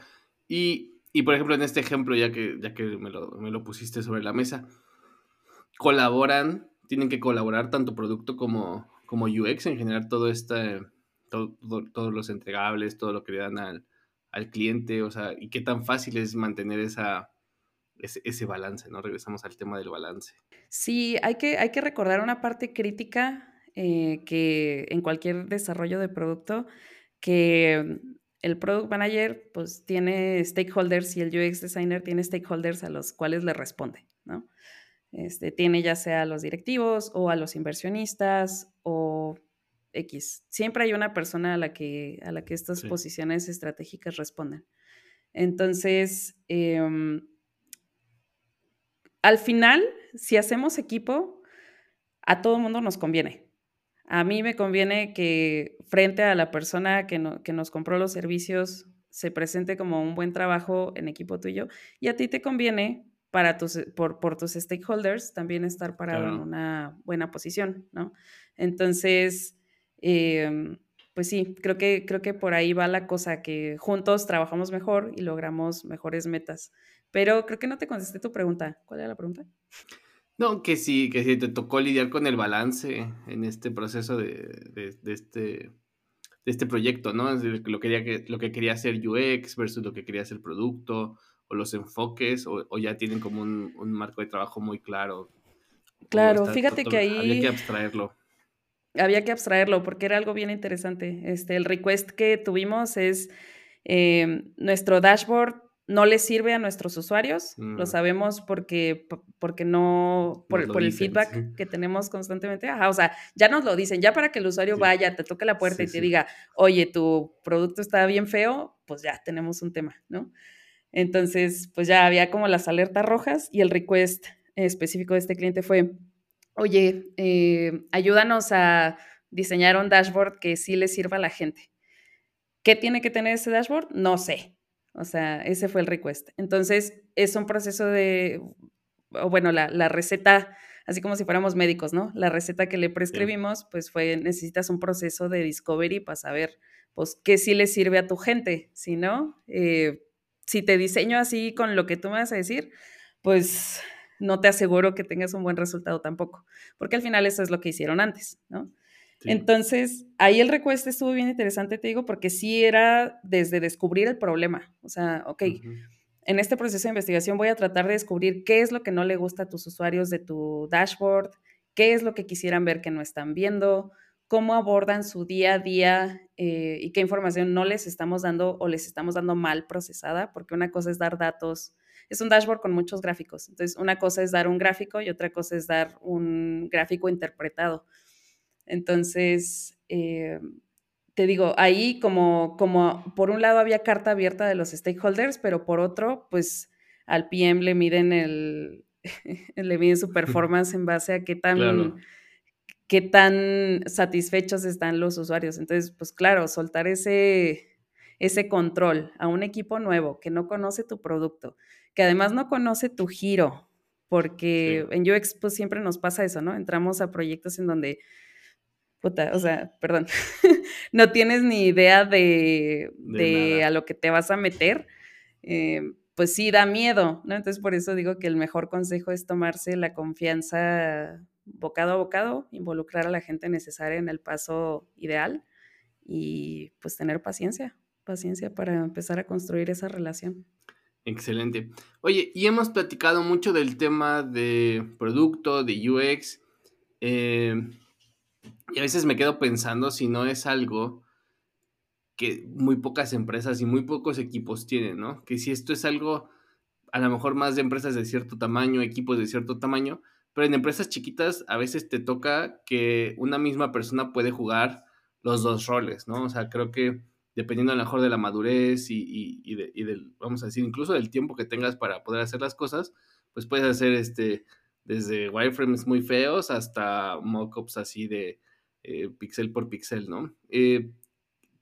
Y, y por ejemplo, en este ejemplo, ya que, ya que me, lo, me lo pusiste sobre la mesa, colaboran tienen que colaborar tanto producto como, como UX en general, todo este, todos los entregables, todo lo que le dan al, al, cliente, o sea, y qué tan fácil es mantener esa, ese, balance, ¿no? Regresamos al tema del balance. Sí, hay que, hay que recordar una parte crítica eh, que en cualquier desarrollo de producto, que el product manager pues tiene stakeholders y el UX designer tiene stakeholders a los cuales le responde, ¿no? Este, tiene ya sea a los directivos o a los inversionistas o X. Siempre hay una persona a la que, a la que estas posiciones estratégicas responden. Entonces, em, al final, si hacemos equipo, a todo mundo nos conviene. A mí me conviene que frente a la persona que, que nos compró los servicios se presente como un buen trabajo en equipo tuyo y a ti te conviene para tus, eh, por, por tus stakeholders también estar parado en una buena posición, ¿no? Entonces, em, pues sí, creo que, creo que por ahí va la cosa, que juntos trabajamos mejor y logramos mejores metas. Pero creo que no te contesté tu pregunta. ¿Cuál era la pregunta? No, que sí, que sí, te tocó lidiar con el balance en este proceso de, de, de este, de este proyecto, ¿no? Lo, quería, lo que quería hacer UX versus lo que quería hacer producto, o los enfoques o, ya tienen como un, marco de trabajo muy claro? Claro, fíjate que ahí... Había que abstraerlo. Había que abstraerlo porque era algo bien interesante. Este, el request que tuvimos es eh, nuestro dashboard no le sirve a nuestros usuarios, lo mm. sabemos porque, porque no, por, el feedback que tenemos constantemente. Ajá, o sea, ya nos lo dicen, ya para que el usuario vaya, te toque la puerta y te diga, oye, tu producto está bien feo, pues ya tenemos un tema, ¿no? Entonces, pues ya había como las alertas rojas y el request específico de este cliente fue, oye, eh, ayúdanos a diseñar un dashboard que sí le sirva a la gente. ¿Qué tiene que tener ese dashboard? No sé. O sea, ese fue el request. Entonces, es un proceso de, bueno, la, la receta, así como si fuéramos médicos, ¿no? La receta que le prescribimos, pues fue, necesitas un proceso de discovery para saber, pues, qué sí le sirve a tu gente. Si no, eh, si te diseño así con lo que tú me vas a decir, pues no te aseguro que tengas un buen resultado tampoco, porque al final eso es lo que hicieron antes, ¿no? Entonces, ahí el request estuvo bien interesante, te digo, porque sí era desde descubrir el problema. O sea, ok, en este proceso de investigación voy a tratar de descubrir qué es lo que no le gusta a tus usuarios de tu dashboard, qué es lo que quisieran ver que no están viendo, cómo abordan su día a día eh, y qué información no les estamos dando o les estamos dando mal procesada, porque una cosa es dar datos, es un dashboard con muchos gráficos, entonces una cosa es dar un gráfico y otra cosa es dar un gráfico interpretado. Entonces, eh, te digo, ahí como, como por un lado había carta abierta de los stakeholders, pero por otro, pues al PM le miden el, (laughs) le miden su (laughs) performance en base a qué tan qué tan satisfechos están los usuarios. Entonces, pues claro, soltar ese, ese control a un equipo nuevo que no conoce tu producto, que además no conoce tu giro, porque en UX pues siempre nos pasa eso, ¿no? Entramos a proyectos en donde, puta, o sea, perdón, (laughs) no tienes ni idea de, de, a lo que te vas a meter. Eh, pues sí, da miedo, ¿no? Entonces por eso digo que el mejor consejo es tomarse la confianza bocado a bocado, involucrar a la gente necesaria en el paso ideal y pues tener paciencia, paciencia para empezar a construir esa relación. Excelente. Oye, y hemos platicado mucho del tema de producto, de UX, eh, y a veces me quedo pensando si no es algo que muy pocas empresas y muy pocos equipos tienen, ¿no? Que si esto es algo a lo mejor más de empresas de cierto tamaño, equipos de cierto tamaño, pero en empresas chiquitas a veces te toca que una misma persona puede jugar los dos roles, ¿no? O sea, creo que dependiendo a lo mejor de la madurez y, y, del, vamos a decir, incluso del tiempo que tengas para poder hacer las cosas, pues puedes hacer este, desde wireframes muy feos hasta mockups así de eh, pixel por pixel, ¿no? Eh,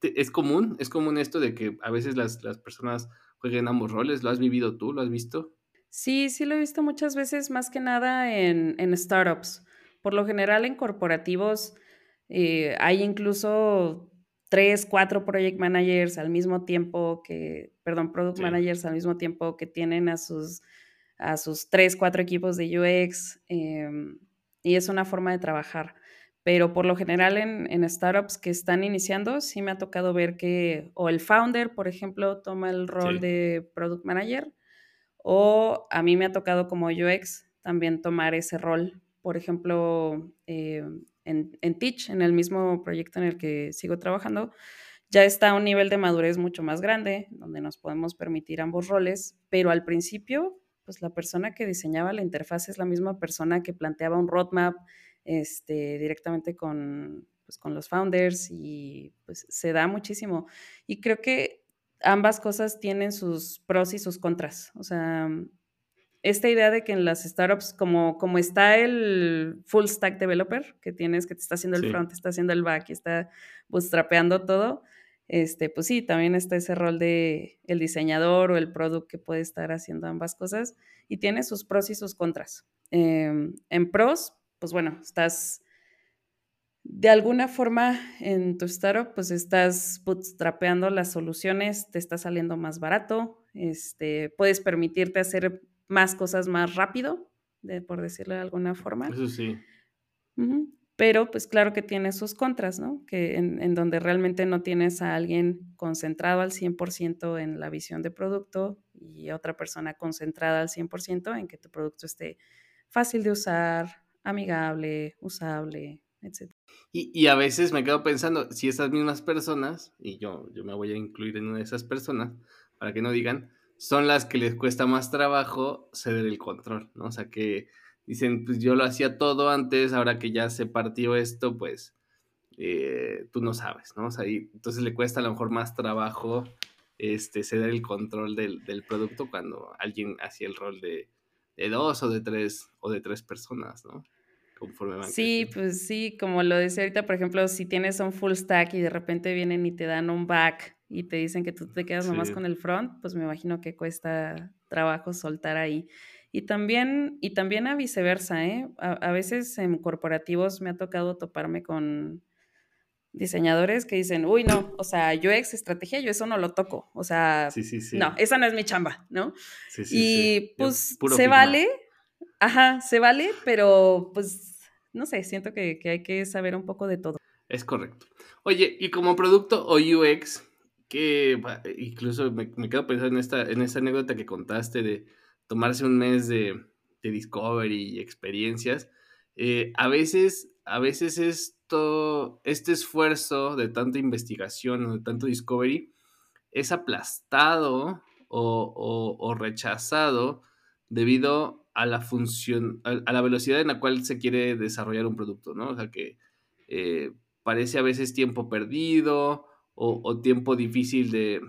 es común, es común esto de que a veces las, las personas jueguen ambos roles, ¿lo has vivido tú? ¿Lo has visto? Sí, sí lo he visto muchas veces, más que nada en, en startups. Por lo general en corporativos eh, hay incluso tres, cuatro project managers al mismo tiempo que, perdón, product managers al mismo tiempo que tienen a sus, a sus tres, cuatro equipos de UX em, y es una forma de trabajar. Pero por lo general en, en, startups que están iniciando, sí me ha tocado ver que o el founder, por ejemplo, toma el rol de product manager o a mí me ha tocado como UX también tomar ese rol. Por ejemplo, em, en, en Teach, en el mismo proyecto en el que sigo trabajando, ya está a un nivel de madurez mucho más grande, donde nos podemos permitir ambos roles, pero al principio, pues la persona que diseñaba la interfaz es la misma persona que planteaba un roadmap este, directamente con, pues, con los founders y pues se da muchísimo. Y creo que ambas cosas tienen sus pros y sus contras. O sea, esta idea de que en las startups, como, como está el full stack developer, que tienes, que te está haciendo el front, está haciendo el back y está bootstrapeando todo, este, pues sí, también está ese rol de el diseñador o el product que puede estar haciendo ambas cosas y tiene sus pros y sus contras. Em, en pros, pues bueno, estás de alguna forma en tu startup, pues estás bootstrapeando las soluciones, te está saliendo más barato, este, puedes permitirte hacer más cosas más rápido, de, por decirlo de alguna forma. Eso sí. Pero pues claro que tiene sus contras, ¿no? Que en, donde realmente no tienes a alguien concentrado al 100% en la visión de producto y otra persona concentrada al 100% en que tu producto esté fácil de usar, amigable, usable, etc. Y, a veces me quedo pensando, si esas mismas personas, y yo, yo me voy a incluir en una de esas personas, para que no digan, son las que les cuesta más trabajo ceder el control, ¿no? O sea, que dicen, pues yo lo hacía todo antes, ahora que ya se partió esto, pues eh, tú no sabes, ¿no? O sea, y entonces le cuesta a lo mejor más trabajo este, ceder el control del, del producto cuando alguien hacía el rol de, de, dos o de tres o de tres personas, ¿no? Conforme van sí, pues sí, como lo decía ahorita, por ejemplo, si tienes un full stack y de repente vienen y te dan un back y te dicen que tú te quedas nomás con el front, pues me imagino que cuesta trabajo soltar ahí. Y también, y también a viceversa, ¿eh? A, veces en corporativos me ha tocado toparme con diseñadores que dicen, uy, no, o sea, yo ex estrategia, yo eso no lo toco. O sea, no, esa no es mi chamba, ¿no? y pues se vale, ajá, se vale, pero pues, no sé, siento que, que hay que saber un poco de todo. Es correcto. Oye, y como producto o UX, que incluso me, quedo pensando en esta, en esta anécdota que contaste de tomarse un mes de, de discovery y experiencias. Eh, a veces, a veces esto, este esfuerzo de tanta investigación o de tanto discovery es aplastado o, o, rechazado debido a la función, a, la velocidad en la cual se quiere desarrollar un producto, ¿no? O sea que eh, parece a veces tiempo perdido o, tiempo difícil de,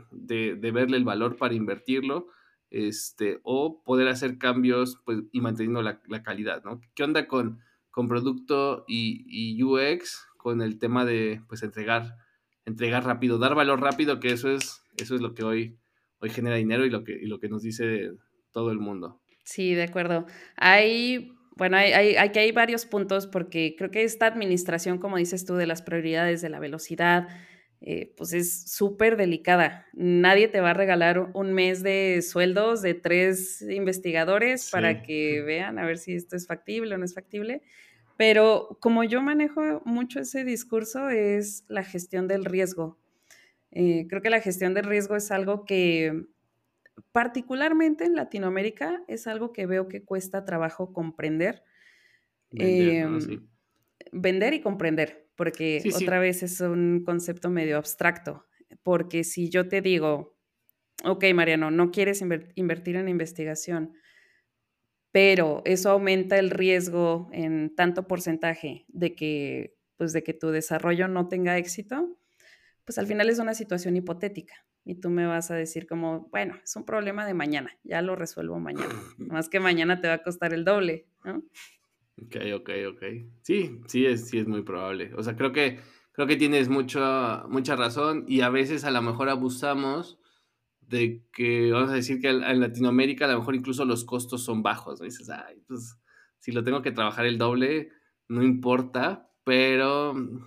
verle el valor para invertirlo, este, o poder hacer cambios pues, y manteniendo la, calidad, ¿no? ¿Qué onda con, con producto y, UX, con el tema de pues, entregar, entregar rápido, dar valor rápido, que eso es, eso es lo que hoy, hoy genera dinero y lo que, y lo que nos dice todo el mundo. Sí, de acuerdo. Hay bueno, hay, hay, hay, varios puntos porque creo que esta administración, como dices tú, de las prioridades, de la velocidad, eh, pues es súper delicada. Nadie te va a regalar un mes de sueldos de tres investigadores para que vean a ver si esto es factible o no es factible. Pero como yo manejo mucho ese discurso es la gestión del riesgo. Eh, creo que la gestión del riesgo es algo que particularmente en Latinoamérica es algo que veo que cuesta trabajo comprender. Vender, ¿no? Em, Sí. vender y comprender, porque Sí, sí. otra vez es un concepto medio abstracto, porque si yo te digo, ok, Mariano, no quieres inver- invertir en investigación, pero eso aumenta el riesgo en tanto porcentaje de que, pues, de que tu desarrollo no tenga éxito, pues al final es una situación hipotética. Y tú me vas a decir como, bueno, es un problema de mañana, ya lo resuelvo mañana. (laughs) Más que mañana te va a costar el doble, ¿no? Ok, ok, ok. Sí, sí es, sí es muy probable. O sea, creo que, creo que tienes mucha, mucha razón y a veces a lo mejor abusamos de que, vamos a decir que en Latinoamérica a lo mejor incluso los costos son bajos, ¿no? dices, ay, pues si lo tengo que trabajar el doble, no importa, pero mm,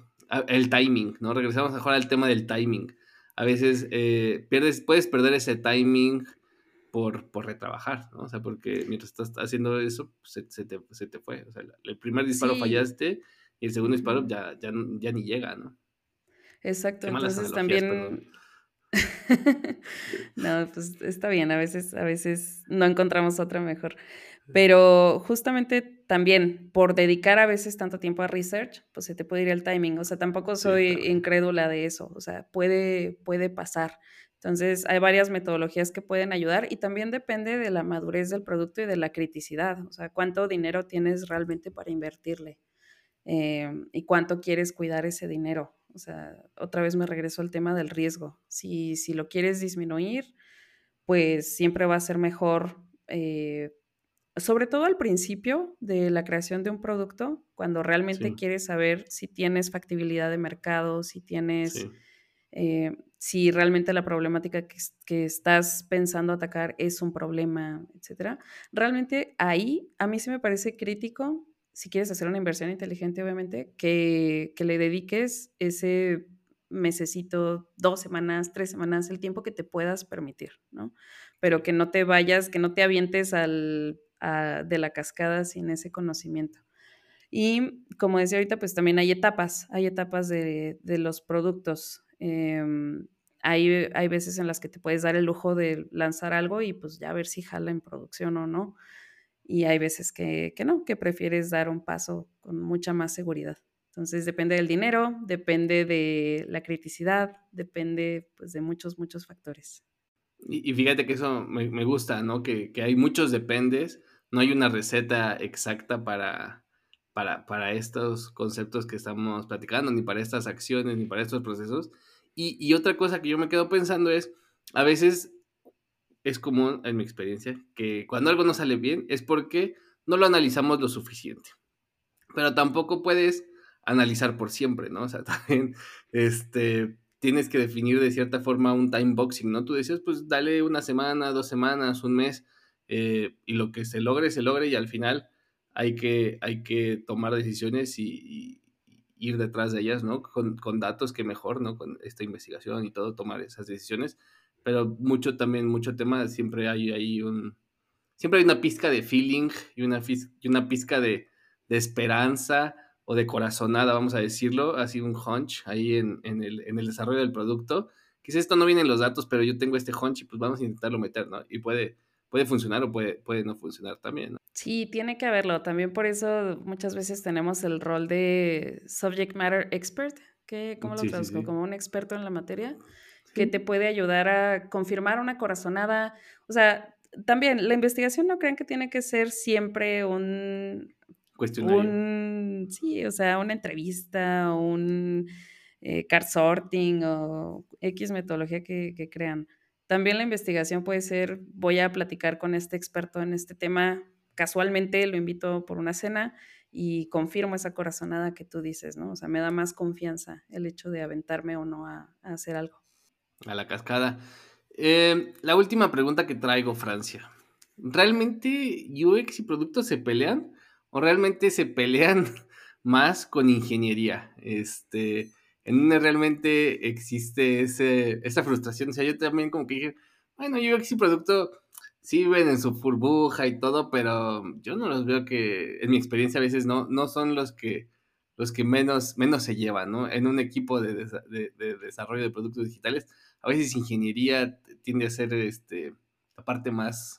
el timing, ¿no? Regresamos mejor al tema del timing. A veces eh, pierdes, puedes perder ese timing por, por retrabajar, ¿no? O sea, porque mientras estás haciendo eso, pues, se, se te, se te fue. O sea, el primer disparo Sí. fallaste y el segundo disparo ya, ya, ya ni llega, ¿no? Exacto, entonces también (laughs) No, pues está bien, a veces a veces no encontramos otra mejor. Pero justamente también por dedicar a veces tanto tiempo a research, pues se te puede ir el timing. O sea, tampoco Sí, soy también. incrédula de eso, o sea, puede puede pasar. Entonces, hay varias metodologías que pueden ayudar y también depende de la madurez del producto y de la criticidad, o sea, cuánto dinero tienes realmente para invertirle em, y cuánto quieres cuidar ese dinero. O sea, otra vez me regreso al tema del riesgo. Si, si lo quieres disminuir, pues siempre va a ser mejor, eh, sobre todo al principio de la creación de un producto, cuando realmente Sí, quieres saber si tienes factibilidad de mercado, si tienes, sí, eh, si realmente la problemática que, que estás pensando atacar es un problema, etcétera. Realmente ahí a mí sí me parece crítico, si quieres hacer una inversión inteligente, obviamente, que, que le dediques ese mesecito, dos semanas, tres semanas, el tiempo que te puedas permitir, ¿no? Pero que no te vayas, que no te avientes al, de la cascada sin ese conocimiento. Y como decía ahorita, pues también hay etapas, hay etapas de, de los productos. Em, hay, hay veces en las que te puedes dar el lujo de lanzar algo y pues ya ver si jala en producción o no. Y hay veces que, que no, que prefieres dar un paso con mucha más seguridad. Entonces depende del dinero, depende de la criticidad, depende pues de muchos, muchos factores. Y, y fíjate que eso me, me gusta, ¿no? Que, que hay muchos dependes, no hay una receta exacta para, para, para estos conceptos que estamos platicando, ni para estas acciones, ni para estos procesos. Y, otra cosa que yo me quedo pensando es, a veces es común en mi experiencia que cuando algo no sale bien es porque no lo analizamos lo suficiente. Pero tampoco puedes analizar por siempre, ¿no? O sea, (laughs) también este, tienes que definir de cierta forma un time boxing, ¿no? Tú decías, pues dale una semana, dos semanas, un mes, eh, y lo que se logre, se logre, y al final hay que, hay que tomar decisiones y, y ir detrás de ellas, ¿no? Con, con, datos que mejor, ¿no? Con esta investigación y todo, tomar esas decisiones. Pero mucho también, mucho tema, siempre hay ahí un... Siempre hay una pizca de feeling y una, y una pizca de, de esperanza o de corazonada, vamos a decirlo, así un hunch ahí en, en, el, en el desarrollo del producto. Quizás esto no viene en los datos, pero yo tengo este hunch y pues vamos a intentarlo meter, ¿no? Y puede, puede funcionar o puede, puede no funcionar también, ¿no? Sí, tiene que haberlo. También por eso muchas veces tenemos el rol de subject matter expert, que, ¿cómo lo Sí, traduzco? sí. Como un experto en la materia, que te puede ayudar a confirmar una corazonada. O sea, también la investigación no creen que tiene que ser siempre un, Cuestionario. un sí, o sea, una entrevista, un eh, card sorting o X metodología que, que crean. También la investigación puede ser, voy a platicar con este experto en este tema, casualmente lo invito por una cena y confirmo esa corazonada que tú dices, ¿no? O sea, me da más confianza el hecho de aventarme o no a, hacer algo. A la cascada. Eh, la última pregunta que traigo, Francia. ¿Realmente UX y productos se pelean? ¿O realmente se pelean (laughs) más con ingeniería? Este, en una realmente existe ese, esa frustración. O sea, yo también como que dije, bueno, UX y producto sí viven en su burbuja y todo, pero yo no los veo que, en mi experiencia a veces no, no son los que, los que menos, menos se llevan, ¿no? En un equipo de, de, de desarrollo de productos digitales, a veces ingeniería tiende a ser este, la parte más,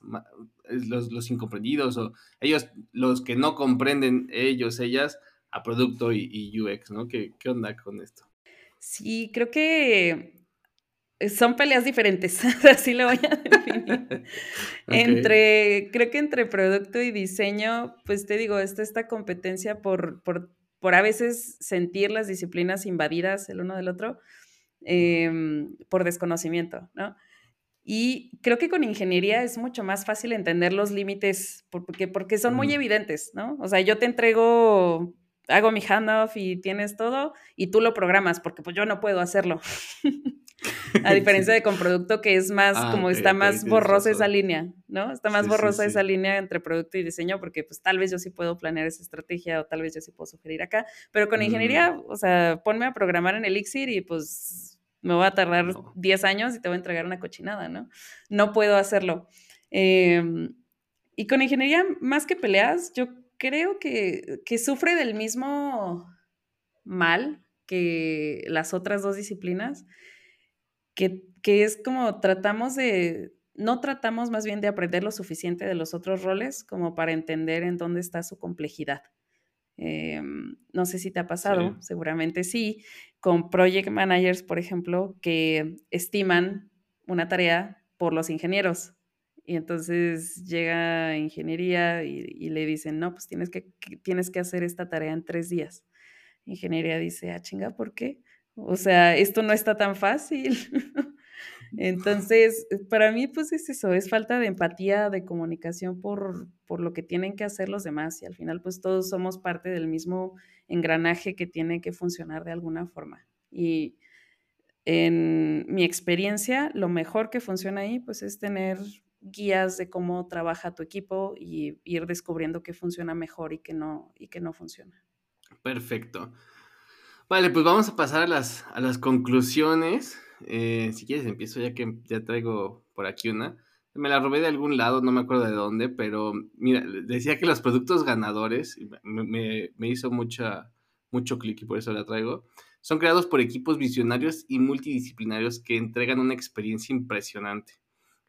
los, los, incomprendidos o ellos, los que no comprenden ellos, ellas, a producto y, UX, ¿no? ¿Qué, ¿Qué onda con esto? Sí, creo que son peleas diferentes, (laughs) así lo voy a (laughs) definir. Entre, creo que entre producto y diseño, pues te digo, está esta competencia por, por, por a veces sentir las disciplinas invadidas el uno del otro em, por desconocimiento, ¿no? Y creo que con ingeniería es mucho más fácil entender los límites porque, porque son muy evidentes, ¿no? O sea, yo te entrego, hago mi handoff y tienes todo y tú lo programas porque pues yo no puedo hacerlo. (laughs) A (laughs) diferencia de con producto que es más, ah, como está más borrosa esa línea, ¿no? Está más borrosa esa línea entre producto y diseño porque pues tal vez yo sí puedo planear esa estrategia o tal vez yo sí puedo sugerir acá, pero con ingeniería, o sea, ponme a programar en Elixir y pues me voy a tardar 10 años y te voy a entregar una cochinada, ¿no? No puedo hacerlo. Em, y con ingeniería, más que peleas, yo creo que, que sufre del mismo mal que las otras dos disciplinas que, es como tratamos de, no tratamos más bien de aprender lo suficiente de los otros roles como para entender en dónde está su complejidad. Em, no sé si te ha pasado, seguramente sí, con project managers, por ejemplo, que estiman una tarea por los ingenieros. Y entonces llega ingeniería y, le dicen, no, pues tienes que, tienes que hacer esta tarea en tres días. Ingeniería dice, ah, chinga, ¿por qué? O sea, esto no está tan fácil. (laughs) Entonces, para mí, pues es eso, es falta de empatía, de comunicación por, por, lo que tienen que hacer los demás. Y al final, pues todos somos parte del mismo engranaje que tiene que funcionar de alguna forma. Y en mi experiencia, lo mejor que funciona ahí, pues es tener guías de cómo trabaja tu equipo y ir descubriendo qué funciona mejor y qué no, y qué no funciona. Perfecto. Vale, pues vamos a pasar a las, a las conclusiones. Eh, si quieres empiezo ya que ya traigo por aquí una. Me la robé de algún lado, no me acuerdo de dónde, pero mira, decía que los productos ganadores, me, me, hizo mucha, mucho clic y por eso la traigo, son creados por equipos visionarios y multidisciplinarios que entregan una experiencia impresionante.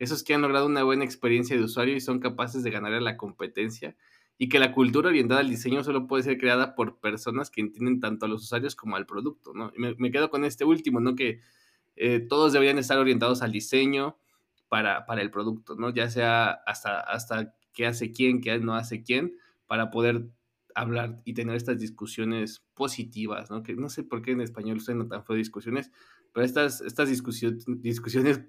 Esos que han logrado una buena experiencia de usuario y son capaces de ganar a la competencia y que la cultura orientada al diseño solo puede ser creada por personas que entienden tanto a los usuarios como al producto, ¿no? me, quedo con este último, ¿no? Que eh, todos deberían estar orientados al diseño para, para, el producto, ¿no? Ya sea hasta, hasta qué hace quién, qué no hace quién, para poder hablar y tener estas discusiones positivas, ¿no? Que no sé por qué en español suenan tan feo discusiones, pero estas, estas discusiones, discusiones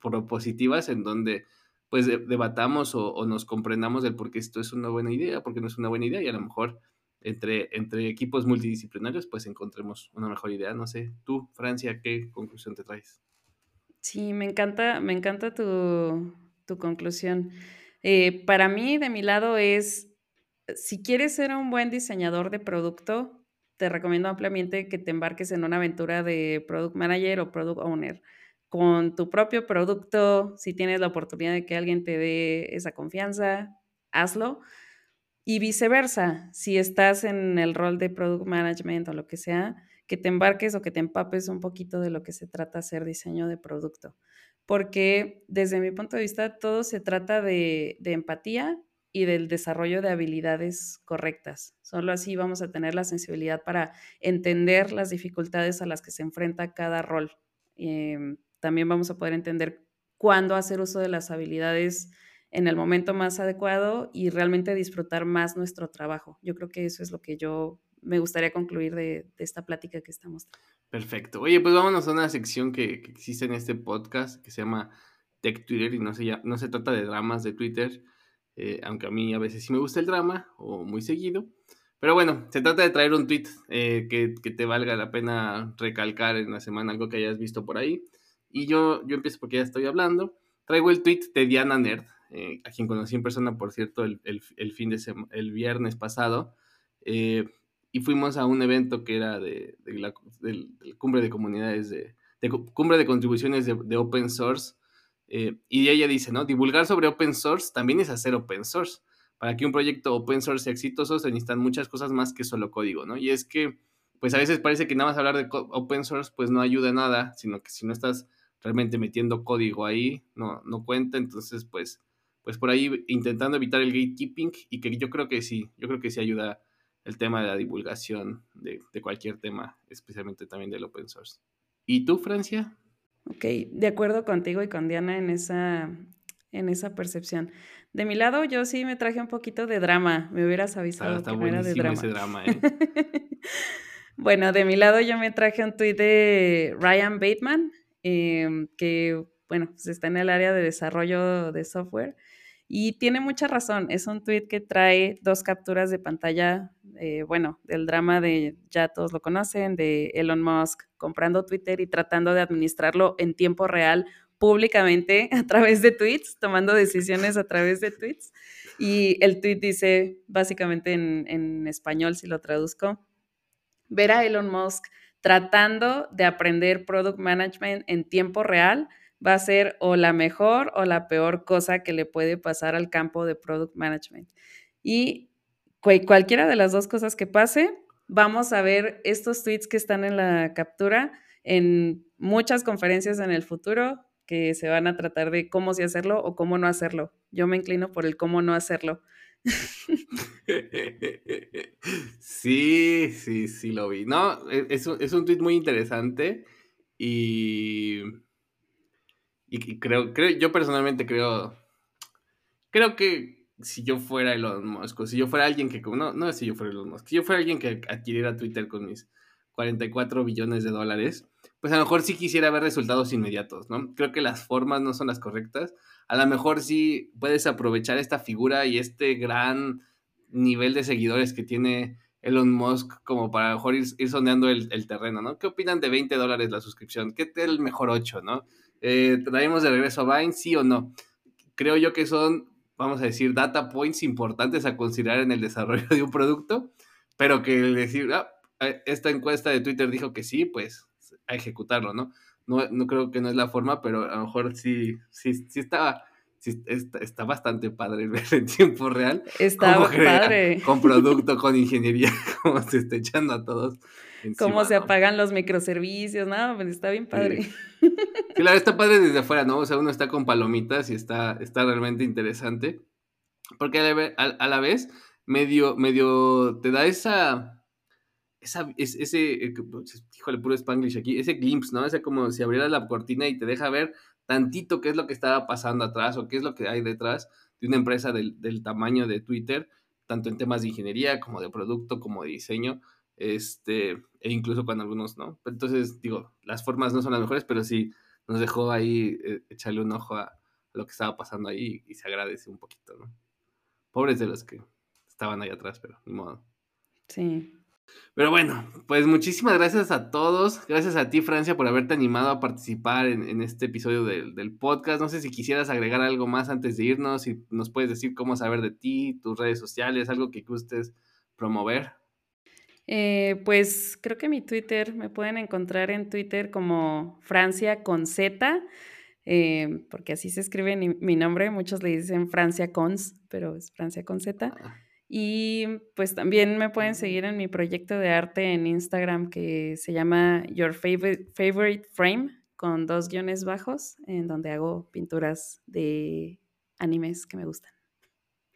propositivas en donde pues debatamos o, nos comprendamos del por qué esto es una buena idea, porque no es una buena idea y a lo mejor entre, entre equipos multidisciplinarios pues encontremos una mejor idea. No sé, tú, Francia, ¿qué conclusión te traes? Sí, me encanta, me encanta tu, conclusión. Eh, para mí, de mi lado, es, si quieres ser un buen diseñador de producto, te recomiendo ampliamente que te embarques en una aventura de product manager o product owner con tu propio producto, si tienes la oportunidad de que alguien te dé esa confianza, hazlo. Y viceversa, si estás en el rol de product management o lo que sea, que te embarques o que te empapes un poquito de lo que se trata hacer diseño de producto. Porque desde mi punto de vista, todo se trata de, de empatía y del desarrollo de habilidades correctas. Solo así vamos a tener la sensibilidad para entender las dificultades a las que se enfrenta cada rol. Em, también vamos a poder entender cuándo hacer uso de las habilidades en el momento más adecuado y realmente disfrutar más nuestro trabajo. Yo creo que eso es lo que yo me gustaría concluir de, esta plática que estamos Perfecto. Oye, pues vámonos a una sección que, existe en este podcast que se llama Tech Twitter y no se, no se trata de dramas de Twitter, eh, aunque a mí a veces sí me gusta el drama o muy seguido. Pero bueno, se trata de traer un tweet eh, que, que, te valga la pena recalcar en la semana, algo que hayas visto por ahí. Y yo, yo empiezo porque ya estoy hablando. Traigo el tweet de Diana Nerd, eh, a quien conocí en persona, por cierto, el, el, fin de el viernes pasado. Y fuimos a un evento que era de, de la cumbre de comunidades, de, de, cumbre de contribuciones de, open source. Eh, y ella dice, ¿no? Divulgar sobre open source también es hacer open source. Para que un proyecto open source sea exitoso se necesitan muchas cosas más que solo código, ¿no? Y es que, pues a veces parece que nada más hablar de open source, pues no ayuda a nada, sino que si no estás realmente metiendo código ahí, no, no cuenta, entonces pues, pues por ahí intentando evitar el gatekeeping y que yo creo que sí, yo creo que sí ayuda el tema de la divulgación de, de cualquier tema, especialmente también del open source. ¿Y tú, Francia? Ok, de acuerdo contigo y con Diana en esa, en esa percepción. De mi lado, yo sí me traje un poquito de drama. Me hubieras avisado Está, está que no era de drama. ese drama, ¿eh? (laughs) Bueno, de mi lado yo me traje un tuit de Ryan Bateman, em, que, bueno, pues está en el área de desarrollo de software y tiene mucha razón. Es un tuit que trae dos capturas de pantalla, eh, bueno, del drama de, ya todos lo conocen, de Elon Musk comprando Twitter y tratando de administrarlo en tiempo real públicamente (laughs) a través de tweets, tomando decisiones a través de tweets. Y el tweet dice, básicamente en, en español, si lo traduzco, ver a Elon Musk tratando de aprender product management en tiempo real va a ser o la mejor o la peor cosa que le puede pasar al campo de product management. Y cu- cualquiera de las dos cosas que pase, vamos a ver estos tweets que están en la captura en muchas conferencias en el futuro que se van a tratar de cómo sí hacerlo o cómo no hacerlo. Yo me inclino por el cómo no hacerlo. (laughs) Sí, sí, sí lo vi. No, e- es, es un tweet muy interesante y, y creo, creo, yo personalmente creo, creo que si yo fuera Elon Musk, o si yo fuera alguien que, no, no si yo fuera Elon Musk, si yo fuera alguien que adquiriera Twitter con mis 44 billones de dólares, pues a lo mejor sí quisiera ver resultados inmediatos, ¿no? Creo que las formas no son las correctas. A lo mejor sí puedes aprovechar esta figura y este gran nivel de seguidores que tiene Elon Musk como para a lo mejor ir, ir sondeando el, el terreno, ¿no? ¿Qué opinan de 20 dólares la suscripción? ¿Qué es el mejor 8, no? Eh, ¿Traemos de regreso a Vine? ¿Sí o no? Creo yo que son, vamos a decir, data points importantes a considerar en el desarrollo de un producto, pero que decir, ah, eh, esta encuesta de Twitter dijo que sí, pues a ejecutarlo, ¿no? No, no creo que no es la forma, pero a lo mejor sí, sí, sí estaba, sí está, está bastante padre ver en tiempo real Está cómo padre. con producto, con ingeniería, (laughs) cómo se está echando a todos. Cómo encima, se ¿no? apagan los microservicios, ¿no? Pues está bien padre. Sí, la verdad está padre desde afuera, ¿no? O sea, uno está con palomitas y está, está realmente interesante. Porque a la, a- a la vez, medio, medio te da esa. esa es- ese. eh, pues, Híjole, puro spanglish aquí. Ese glimpse, ¿no? Ese como si abrieras la cortina y te deja ver tantito qué es lo que estaba pasando atrás o qué es lo que hay detrás de una empresa del, del tamaño de Twitter, tanto en temas de ingeniería como de producto, como de diseño este, e incluso con algunos no. Entonces, digo, las formas no son las mejores, pero sí nos dejó ahí eh, echarle un ojo a, lo que estaba pasando ahí y se agradece un poquito, ¿no? Pobres de los que estaban ahí atrás, pero ni modo. Sí. Pero bueno, pues muchísimas gracias a todos. Gracias a ti, Francia, por haberte animado a participar en, en este episodio del, del podcast. No sé si quisieras agregar algo más antes de irnos, si nos puedes decir cómo saber de ti, tus redes sociales, algo que gustes promover. Eh, pues creo que mi Twitter, me pueden encontrar en Twitter como Francia con Z, eh, porque así se escribe mi, mi nombre. Muchos le dicen Francia Cons, pero es Francia con Z. Ah, Y pues también me pueden seguir en mi proyecto de arte en Instagram que se llama Your Favorite, Favorite Frame con dos guiones bajos, en donde hago pinturas de animes que me gustan.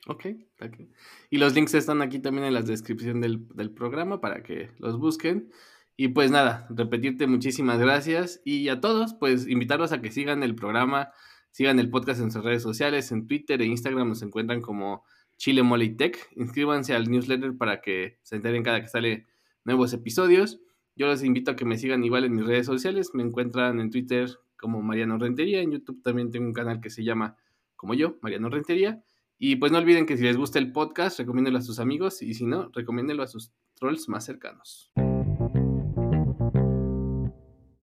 Ok, ok. Y los links están aquí también en la descripción del, del programa para que los busquen. Y pues nada, repetirte muchísimas gracias y a todos, pues invitarlos a que sigan el programa, sigan el podcast en sus redes sociales, en Twitter e Instagram nos encuentran como Chile Mole y Tech. Inscríbanse al newsletter para que se enteren cada que sale nuevos episodios. Yo los invito a que me sigan igual en mis redes sociales. Me encuentran en Twitter como Mariano Rentería. En YouTube también tengo un canal que se llama como yo, Mariano Rentería. Y pues no olviden que si les gusta el podcast, recomiéndenlo a sus amigos y si no, recomiéndenlo a sus trolls más cercanos.